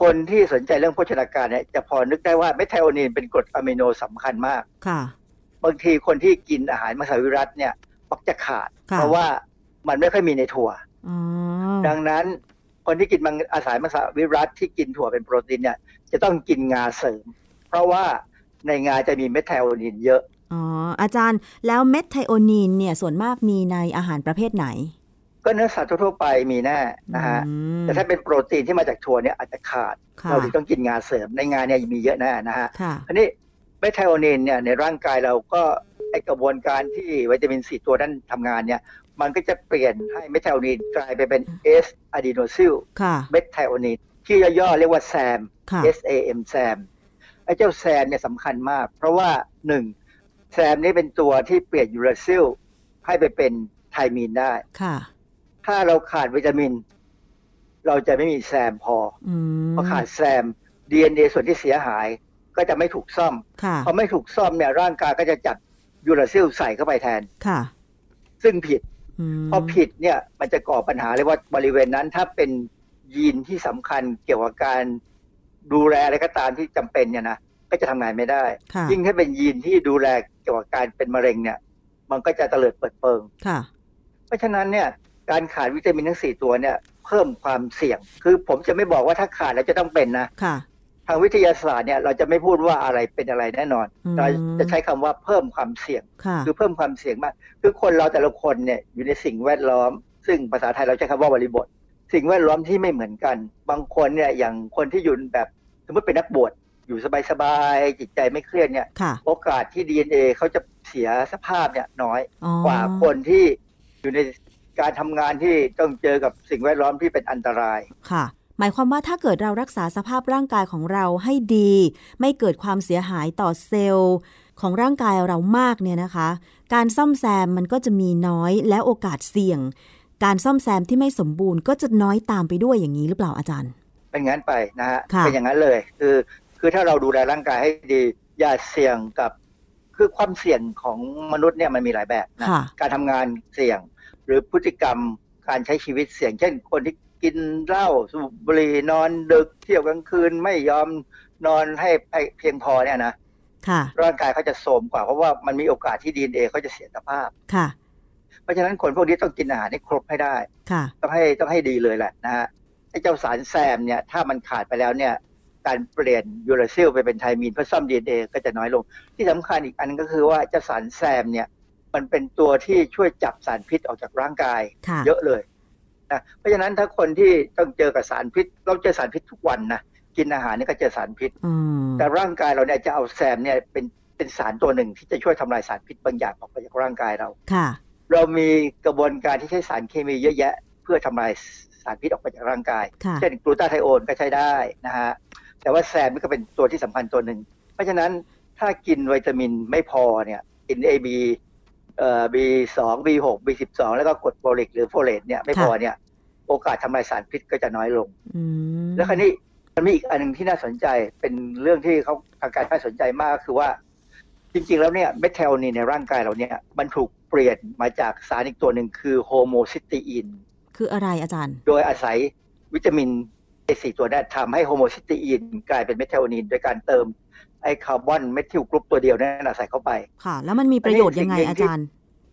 คนที่สนใจเรื่องโภชนาการเนี่ยจะพอนึกได้ว่าเมทไทโอนินเป็นกรดอะมิโนสำคัญมากค่ะ บางทีคนที่กินอาหารมังสวิรัตเนี่ยมักจะขาด เพราะว่ามันไม่ค่อยมีในถั่วดังนั้น คนที่กินมังอาศัยมังสวิรัตที่กินถั่วเป็นโปรตีนเนี่ยจะต้องกินงาเสริม เพราะว่าในงาจะมีเมทไทโอนินเยอะอ๋ออาจารย์แล้วเมทไทโอนินเนี่ยส่วนมากมีในอาหารประเภทไหน ก็เนื้อสัตว์ทั่วไปมีแน่นะฮะแต่ถ้าเป็นโปรตีนที่มาจากถั่วเนี่ยอาจจะขาดเราถึงต้องกินงาเสริมในงาเนี่ยมีเยอะแน่นะฮะอันนี้เมทไทโอนินเนี่ยในร่างกายเราก็ไอ้กระบวนการที่วิตามินสี่ตัวนั้นทำงานเนี่ย มันก็จะเปลี่ยนให้เมทไทโอนินกลายไปเป็น S adenosyl methionine ที่ย่อๆเรียกว่า SAM S A M SAM ไอ้เจ้าแซมเนี่ยสำคัญมาก เพราะว่าหนึ่งแซมนี่เป็นตัวที่เปลี่ยน uracil ให้ไปเป็น thymine ได้ค่ะถ้าเราขาดวิตามิน เราจะไม่มี SAM พอเพราะขาด SAM DNA ส่วนที่เสียหายก็จะไม่ถูกซ่อมพอไม่ถูกซ่อมเนี่ยร่างกายก็จะจับ uracil ใส่เข้าไปแทนค่ะ ซึ่งผิด พอผิดเนี่ยมันจะก่อปัญหาเลยว่าบริเวณนั้นถ้าเป็นยีนที่สำคัญเกี่ยวกับการดูแลอะไรก็ตามที่จำเป็นเนี่ยนะก็จะทำงานไม่ได้ ยิ่งถ้าเป็นยีนที่ดูแลเกี่ยวกับการเป็นมะเร็งเนี่ย มันก็จะเตลิดเปิดเปิงค่ะ เพราะฉะนั้นเนี่ย การขาดวิตามินทั้งสี่ตัวเนี่ย เพิ่มความเสี่ยง คือผมจะไม่บอกว่าถ้าขาดแล้วจะต้องเป็นนะค่ะ ทางวิทยาศาสตร์เนี่ยเราจะไม่พูดว่าอะไรเป็นอะไรแน่นอน เราจะใช้คำว่าเพิ่มความเสี่ยง คือเพิ่มความเสี่ยงมาก คือคนเราแต่ละคนเนี่ยอยู่ในสิ่งแวดล้อม ซึ่งภาษาไทยเราใช้คำว่าบริบท สิ่งแวดล้อมที่ไม่เหมือนกัน บางคนเนี่ยอย่างคนที่อยู่แบบสมมติเป็นนักบวชอยู่สบายๆจิตใจไม่เครียดเนี่ยโอกาสที่ DNA เขาจะเสียสภาพเนี่ยน้อยกว่าคนที่อยู่ในการทำงานที่ต้องเจอกับสิ่งแวดล้อมที่เป็นอันตรายค่ะ หมายความว่าถ้าเกิดเรารักษาสภาพร่างกายของเราให้ดี ไม่เกิดความเสียหายต่อเซลล์ของร่างกายเรามากเนี่ยนะคะ การซ่อมแซมมันก็จะมีน้อยและโอกาสเสี่ยง การซ่อมแซมที่ไม่สมบูรณ์ก็จะน้อยตามไปด้วยอย่างนี้หรือเปล่าอาจารย์ เป็นงั้นไปนะฮะเป็นอย่างนั้นเลยคือคือถ้าเราดูแลร่างกายให้ดี อย่าเสี่ยงกับคือความเสี่ยงของมนุษย์เนี่ยมันมีหลายแบบนะการทำงานเสี่ยง หรือพฤติกรรมการใช้ชีวิตเสี่ยง เช่น คนที่ กินเหล้าสูบบุหรี่นอนดึกเที่ยวกลางคืนไม่ยอมนอนให้เพียงพอเนี่ยนะร่างกายเขาจะโทรมกว่าเพราะว่ามันมีโอกาสที่ดีเอเขาจะเสียสภาพค่ะ เพราะฉะนั้นคนพวกนี้ต้องกินอาหารให้ครบให้ได้ต้องให้ต้องให้ดีเลยแหละนะฮะไอ้เจ้าสารแซมเนี่ย ถ้ามันขาดไปแล้วเนี่ย การเปลี่ยนยูราซิลไปเป็นไทมีนเพื่อซ่อมดีเอก็จะน้อยลง ที่สำคัญอีกอันก็คือว่าเจ้าสารแซมเนี่ย มันเป็นตัวที่ช่วยจับสารพิษออกจากร่างกาย เยอะเลย นะเพราะฉะนั้นถ้าคนที่ต้องเจอกับสารพิษ เราเจอสารพิษทุกวันนะกินอาหารนี่ก็เจอสารพิษแต่ร่างกายเราเนี่ยจะเอาแซมเนี่ยเป็นเป็นสารตัวหนึ่งที่จะช่วยทำลายสารพิษบางอย่างออกไปจากร่างกายเราค่ะ เรามีกระบวนการที่ใช้สารเคมีเยอะแยะ เพื่อทำลายสารพิษออกไปจากร่างกาย เช่นกลูตาไทโอนก็ใช้ได้นะฮะแต่ว่าแซมมันก็เป็นตัวที่สำคัญตัวหนึ่งเพราะฉะนั้นถ้ากินวิตามินไม่พอเนี่ยกิน A B เอ่อ B สอง B หก B สิบสองแล้วก็กรดโฟลิกหรือโฟเลตเนี่ยไม่พอเนี่ย โอกาสทำลายสารพิษก็จะน้อยลงแล้วคราวนี้มันมีอีกอันหนึ่งที่น่าสนใจเป็นเรื่องที่เขาทางการน่าสนใจมากก็คือว่า จริง ๆ แล้วเนี่ยเมทเทลนีในร่างกายเราเนี่ย มันถูกเปลี่ยนมาจากสารอีกตัวหนึ่งคือ homocysteineคืออะไรอาจารย์ โดยอาศัยวิตามินไอสี่ตัวนั้นทำให้ homocysteineกลายเป็นเมทเทลนีนโดยการเติม ไอ carbon methyl group ตัวเดียวนั่นใส่เข้าไป ค่ะ แล้วมันมีประโยชน์ยังไงอาจารย์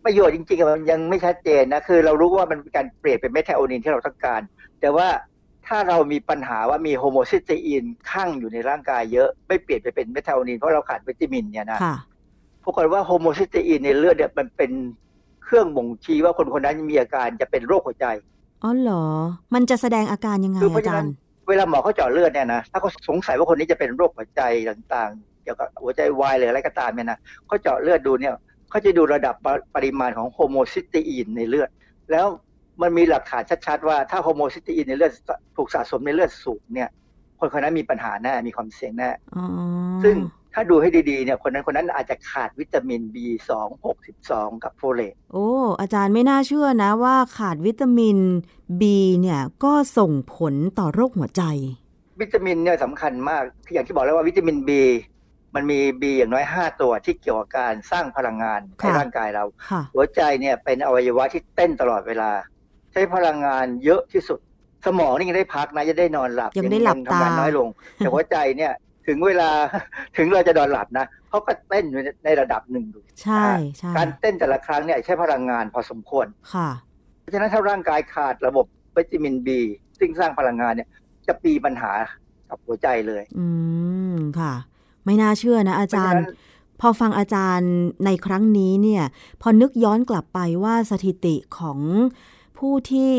ประโยชน์จริงๆมันยังไม่ชัดเจนนะ คือเรารู้ว่ามันเป็นการเปลี่ยนเป็นเมทเทลนีนที่เราต้องการ แต่ว่าถ้าเรามีปัญหาว่ามีโฮโมซิสตีนข้างอยู่ในร่างกายเยอะ ไม่เปลี่ยนไปเป็นเมทเทลนีนเพราะเราขาดวิตามินเนี่ยนะปรากฏว่า homocysteine ในเลือดเนี่ยมันเป็นเครื่องบ่งชี้ว่าคนคนนั้นมีอาการจะเป็นโรคหัวใจ อ๋อเหรอ มันจะแสดงอาการยังไงอาจารย์ เวลาหมอเขาเจาะเลือดเนี่ยนะถ้าเขาสงสัยว่าคนนี้จะเป็นโรคหัวใจต่างๆ เกี่ยวกับหัวใจวายหรืออะไรก็ตามเนี่ยนะเขาเจาะเลือดดูเนี่ยเขาจะดูระดับปริมาณของ homocysteine ในเลือด แล้วมันมีหลักฐานชัดๆว่าถ้า homocysteine ในเลือดถูกสะสมในเลือดสูงเนี่ย คนคนนั้นมีปัญหาแน่มีความเสี่ยงแน่ซึ่ง ถ้าดูให้ดีๆเนี่ยคนนั้นคนนั้นอาจจะขาดวิตามิน B2 62 กับโฟเลตโอ้ อาจารย์ไม่น่าเชื่อนะว่าขาดวิตามิน B เนี่ยก็ส่งผลต่อโรคหัวใจ วิตามินเนี่ยสำคัญมากอย่างที่บอกแล้วว่าวิตามิน B มันมี B อย่างน้อย 5 ตัวที่เกี่ยวกับการสร้างพลังงานในร่างกายเรา หัวใจเนี่ยเป็นอวัยวะที่เต้นตลอดเวลา ใช้พลังงานเยอะที่สุด สมองนี่ยังได้พักนะยังได้นอนหลับยังได้หลับตาทำงานน้อยลง แต่หัวใจเนี่ย ถึงเวลาถึงเราจะนอนหลับนะเขาก็เต้นอยู่ในระดับหนึ่งดูใช่ใช่การเต้นแต่ละครั้งเนี่ยใช้พลังงานพอสมควรค่ะเพราะฉะนั้นถ้าร่างกายขาดระบบวิตามินบีซึ่งสร้างพลังงานเนี่ย จะปีปัญหากับหัวใจเลย อืมค่ะ ไม่น่าเชื่อนะ อาจารย์ พอฟังอาจารย์ในครั้งนี้เนี่ย พอนึกย้อนกลับไปว่าสถิติของ ผู้ที่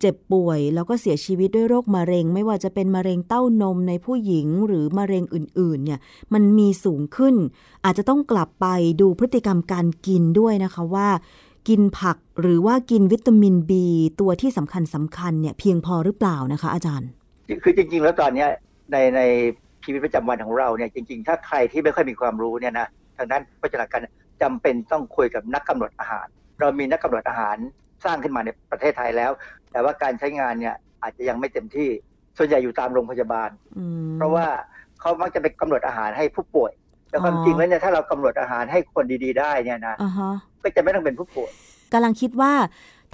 เจ็บป่วยแล้วก็เสียชีวิตด้วยโรคมะเร็ง ไม่ว่าจะเป็นมะเร็งเต้านมในผู้หญิงหรือมะเร็งอื่นๆเนี่ยมันมีสูงขึ้น อาจจะต้องกลับไปดูพฤติกรรมการกินด้วยนะคะว่า กินผักหรือว่ากินวิตามินบีตัวที่สำคัญสำคัญเนี่ยเพียงพอหรือเปล่านะคะ อาจารย์ คือจริง ๆ แล้วตอนนี้ในในชีวิตประจำวันของเราเนี่ยจริง ๆ ถ้าใครที่ไม่ค่อยมีความรู้เนี่ยนะทางด้านพัฒนาการจำเป็นต้องคุยกับนักกำหนดอาหาร เรามีนักกำหนดอาหาร สร้างขึ้นมาในประเทศไทยแล้ว แต่ว่าการใช้งานเนี่ยอาจจะยังไม่เต็มที่ ส่วนใหญ่อยู่ตามโรงพยาบาล เพราะว่าเขามักจะไปกำหนดอาหารให้ผู้ป่วย แต่ความจริงแล้วเนี่ยถ้าเรากำหนดอาหารให้คนดี ๆ ได้เนี่ยนะอ่าฮะก็จะไม่ต้องเป็นผู้ป่วยกำลังคิดว่า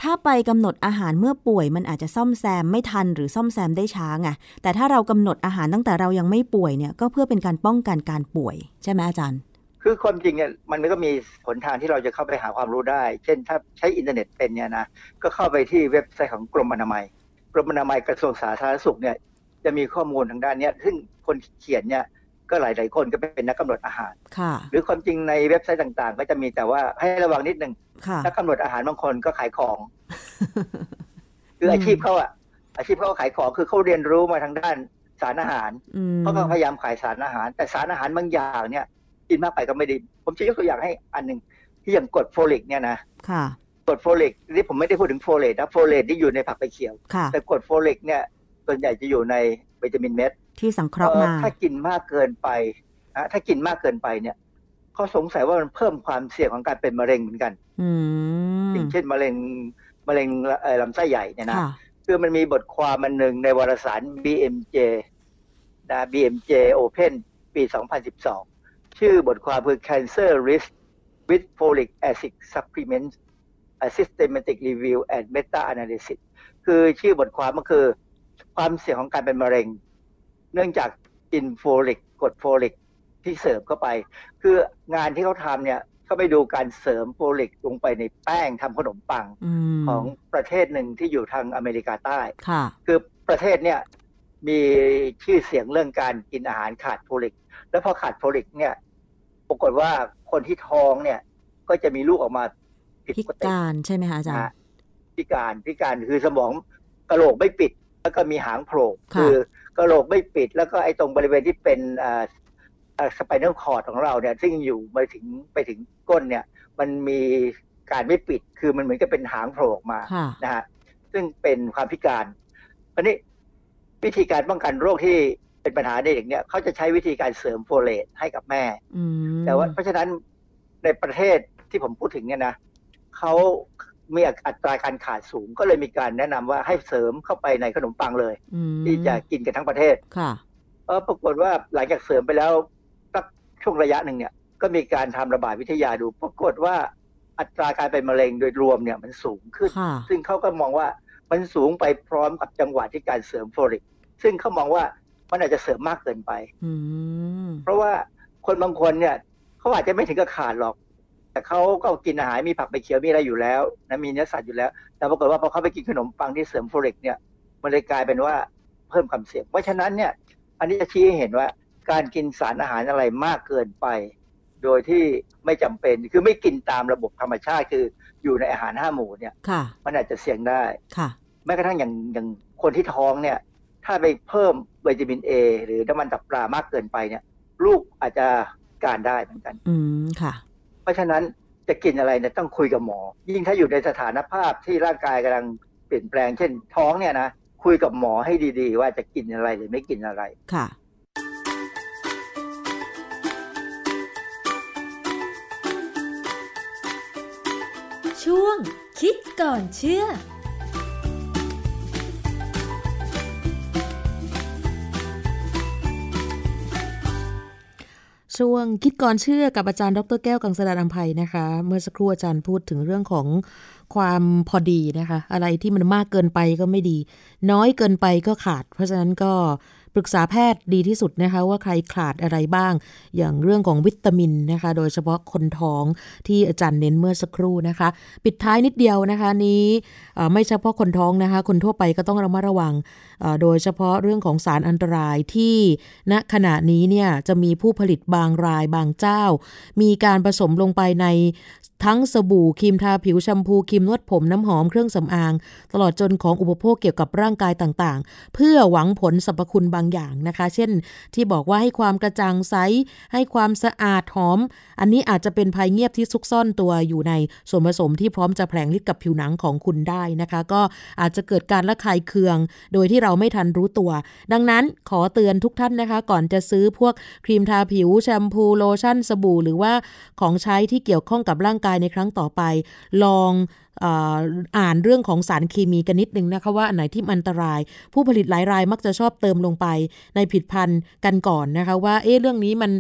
ถ้าไปกำหนดอาหารเมื่อป่วย มันอาจจะซ่อมแซมไม่ทันหรือซ่อมแซมได้ช้าไงแต่ถ้าเรากำหนดอาหารตั้งแต่เรายังไม่ป่วยเนี่ยก็เพื่อเป็นการป้องกันการป่วย ใช่ไหมอาจารย์ คือความจริงเนี่ยมันก็มีหนทางที่เราจะเข้าไปหาความรู้ได้ เช่นถ้าใช้อินเทอร์เน็ตเป็นเนี่ยนะก็เข้าไปที่เว็บไซต์ของกรมอนามัย กรมอนามัยกระทรวงสาธารณสุขเนี่ยจะมีข้อมูลทางด้านเนี้ยซึ่งคนเขียนเนี่ยก็หลาย ๆ คนก็เป็นนักกำหนดอาหารค่ะหรือความจริงในเว็บไซต์ต่าง ๆ ก็จะมีแต่ว่าให้ระวังนิดนึงค่ะนักกำหนดอาหารบางคนก็ขายของ คืออาชีพเขาอะอาชีพเขาขายของคือเขาเรียนรู้มาทางด้านสารอาหารอืมเขาก็พยายามขายสารอาหาร แต่สารอาหารบางอย่างเนี่ย กินมากไปก็ไม่ดี ผมจะยกตัวอย่างให้อันหนึ่งที่อย่างกรดโฟลิกเนี่ยนะค่ะกรดโฟลิกนี่ผมไม่ได้พูดถึงโฟเลตนะโฟเลตที่อยู่ในผักใบเขียวค่ะแต่กรดโฟลิกเนี่ยส่วนใหญ่จะอยู่ในวิตามินเม็ดที่สังเคราะห์มาเอ่อถ้ากินมากเกินไปนะถ้ากินมากเกินไปเนี่ยเขาสงสัยว่ามันเพิ่มความเสี่ยงของการเป็นมะเร็งเหมือนกันอืมอย่างเช่นมะเร็งมะเร็งเอ่อลำไส้ใหญ่เนี่ยนะค่ะคือมันมีบทความมันหนึ่งในวารสาร BMJ นะ BMJ Open ปี 2012 ชื่อบทความคือ Cancer Risk with Folic Acid Supplements a Systematic Review and Meta Analysis คือชื่อบทความก็คือ ความเสี่ยงของการเป็นมะเร็ง เนื่องจากกินโฟลิกกรดโฟลิกที่เสริมเข้าไป คืองานที่เขาทำเนี่ยเขาไปดูการเสริมโฟลิกลงไปในแป้งทำขนมปังอืมของประเทศหนึ่งที่อยู่ทางอเมริกาใต้ค่ะคือประเทศเนี่ยมีชื่อเสียงเรื่องการกินอาหารขาดโฟลิก แล้วพอขาดโฟลิกเนี่ย ปรากฏว่าคนที่ท้องเนี่ย ก็จะมีลูกออกมาผิดพิปกติการใช่ไหมคะอาจารนะย์พิการพิการคือสมองกะโหลกไม่ปิด แล้วก็มีหางโผล่ค่ะคือกะโหลกไม่ปิด แล้วก็ไอ้ตรงบริเวณที่เป็น spinal cord ของเราเนี่ย ซึ่งอยู่ไปถึงไปถึงก้นเนี่ย มันมีการไม่ปิด คือมันเหมือนกับเป็นหางโผล่ออกมาค่ะนะฮะซึ่งเป็นความพิการอันนี้วิธีการป้องกันโรคที่ เป็นปัญหาในเด็กเนี่ยเขาจะใช้วิธีการเสริมโฟเลตให้กับแม่อืมแต่ว่าเพราะฉะนั้นในประเทศที่ผมพูดถึงเนี่ยนะเขามีอัตราการขาดสูงก็เลยมีการแนะนำว่าให้เสริมเข้าไปในขนมปังเลยอืมที่จะกินกันทั้งประเทศค่ะเออปรากฏว่าหลังจากเสริมไปแล้วสักช่วงระยะหนึ่งเนี่ย ก็มีการทำระบาดวิทยาดู ปรากฏว่าอัตราการเป็นมะเร็งโดยรวมเนี่ยมันสูงขึ้นค่ะซึ่งเขาก็มองว่ามันสูงไปพร้อมกับจังหวะที่การเสริมโฟลิกซึ่งเขามองว่า มันอาจจะเสริมมากเกินไปอืมเพราะว่าคนบางคนเนี่ยเขาอาจจะไม่ถึงกับขาดหรอก แต่เขาก็กินอาหารมีผักใบเขียวมีอะไรอยู่แล้วนะมีเนื้อสัตว์อยู่แล้ว แต่ปรากฏว่าพอเขาไปกินขนมปังที่เสริมโฟลิกเนี่ย มันเลยกลายเป็นว่าเพิ่มความเสี่ยง เพราะฉะนั้นเนี่ย อันนี้จะชี้ให้เห็นว่าการกินสารอาหารอะไรมากเกินไป โดยที่ไม่จำเป็นคือไม่กินตามระบบธรรมชาติคืออยู่ในอาหารห้าหมู่เนี่ยค่ะมันอาจจะเสี่ยงได้ค่ะแม้กระทั่งอย่างอย่างคนที่ท้องเนี่ย ถ้าไปเพิ่ม วิตามินเอหรือน้ำมันตับปลามากเกินไปเนี่ย ลูกอาจจะการได้เหมือนกัน อืมค่ะ เพราะฉะนั้นจะกินอะไรเนี่ยต้องคุยกับหมอ ยิ่งถ้าอยู่ในสถานภาพที่ร่างกายกำลังเปลี่ยนแปลงเช่นท้องเนี่ยนะคุยกับหมอให้ดี ๆ ว่าจะกินอะไรหรือไม่กินอะไรค่ะ ช่วงคิดก่อนเชื่อ ช่วงคิดก่อนเชื่อกับอาจารย์ดรแก้วกังสดานอัมภัยนะคะ เมื่อสักครู่อาจารย์พูดถึงเรื่องของความพอดีนะคะ อะไรที่มันมากเกินไปก็ไม่ดี น้อยเกินไปก็ขาด เพราะฉะนั้นก็ปรึกษาแพทย์ดีที่สุดนะคะว่าใครขาดอะไรบ้าง อย่างเรื่องของวิตามินนะคะ โดยเฉพาะคนท้องที่อาจารย์เน้นเมื่อสักครู่นะคะ ปิดท้ายนิดเดียวนะคะนี้ไม่เฉพาะคนท้องนะคะ คนทั่วไปก็ต้องระมัดระวัง โดยเฉพาะเรื่องของสารอันตรายที่ณขณะนี้เนี่ยจะมีผู้ผลิตบางรายบางเจ้า มีการผสมลงไปในทั้งสบู่ครีมทาผิวแชมพูครีมนวดผมน้ำหอมเครื่องสำอาง ตลอดจนของอุปโภคเกี่ยวกับร่างกายต่างๆ เพื่อหวังผลสรรพคุณบางอย่างนะคะ เช่น ที่บอกว่าให้ความกระจ่างใส ให้ความสะอาดหอม อันนี้อาจจะเป็นภัยเงียบที่ซุกซ่อนตัวอยู่ในส่วนผสมที่พร้อมจะแผลงฤทธิ์กับผิวหนังของคุณได้นะคะ ก็อาจจะเกิดการระคายเคือง โดยที่เราไม่ทันรู้ตัว ดังนั้นขอเตือนทุกท่านนะคะ ก่อนจะซื้อพวกครีมทาผิวแชมพูโลชั่นสบู่ หรือว่าของใช้ที่เกี่ยวข้องกับร่างกายในครั้งต่อไป ลอง อ่านเรื่องของสารเคมีกันนิดนึงนะคะว่าอันไหนที่อันตราย ผู้ผลิตหลายรายมักจะชอบเติมลงไปในผิดพันธ์กันก่อนนะคะว่าเอ๊ะเรื่องนี้มัน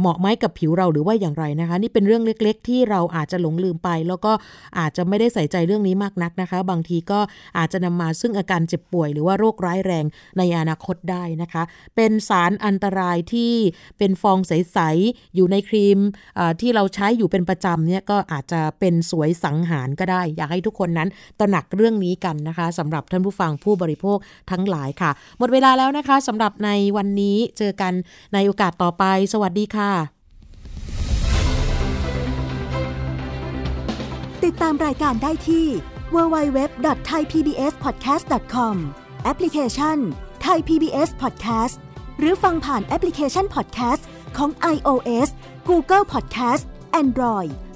เหมาะไหมกับผิวเราหรือว่าอย่างไรนะคะ นี่เป็นเรื่องเล็ก ๆ ที่เราอาจจะหลงลืมไป แล้วก็อาจจะไม่ได้ใส่ใจเรื่องนี้มากนักนะคะ บางทีก็อาจจะนำมาซึ่งอาการเจ็บป่วย หรือว่าโรคร้ายแรงในอนาคตได้นะคะ เป็นสารอันตรายที่เป็นฟองใสๆอยู่ในครีมที่เราใช้อยู่เป็นประจำเนี่ยก็อาจจะเป็นสวยสังหารก็ได้ากให้ทุกคนนั้นตระหนักเรื่องนี้กันนะคะสำหรับท่านผู้ฟังผู้บริโภคทั้งหลายค่ะ หมดเวลาแล้วนะคะสำหรับในวันนี้เจอกันในโอกาสต่อไป สวัสดีค่ะ ติดตามรายการได้ที่ www.thaipbspodcast.com แอปพลิเคชัน Thai PBS Podcast หรือฟังผ่านแอปพลิเคชัน Podcast ของ iOS Google Podcast Android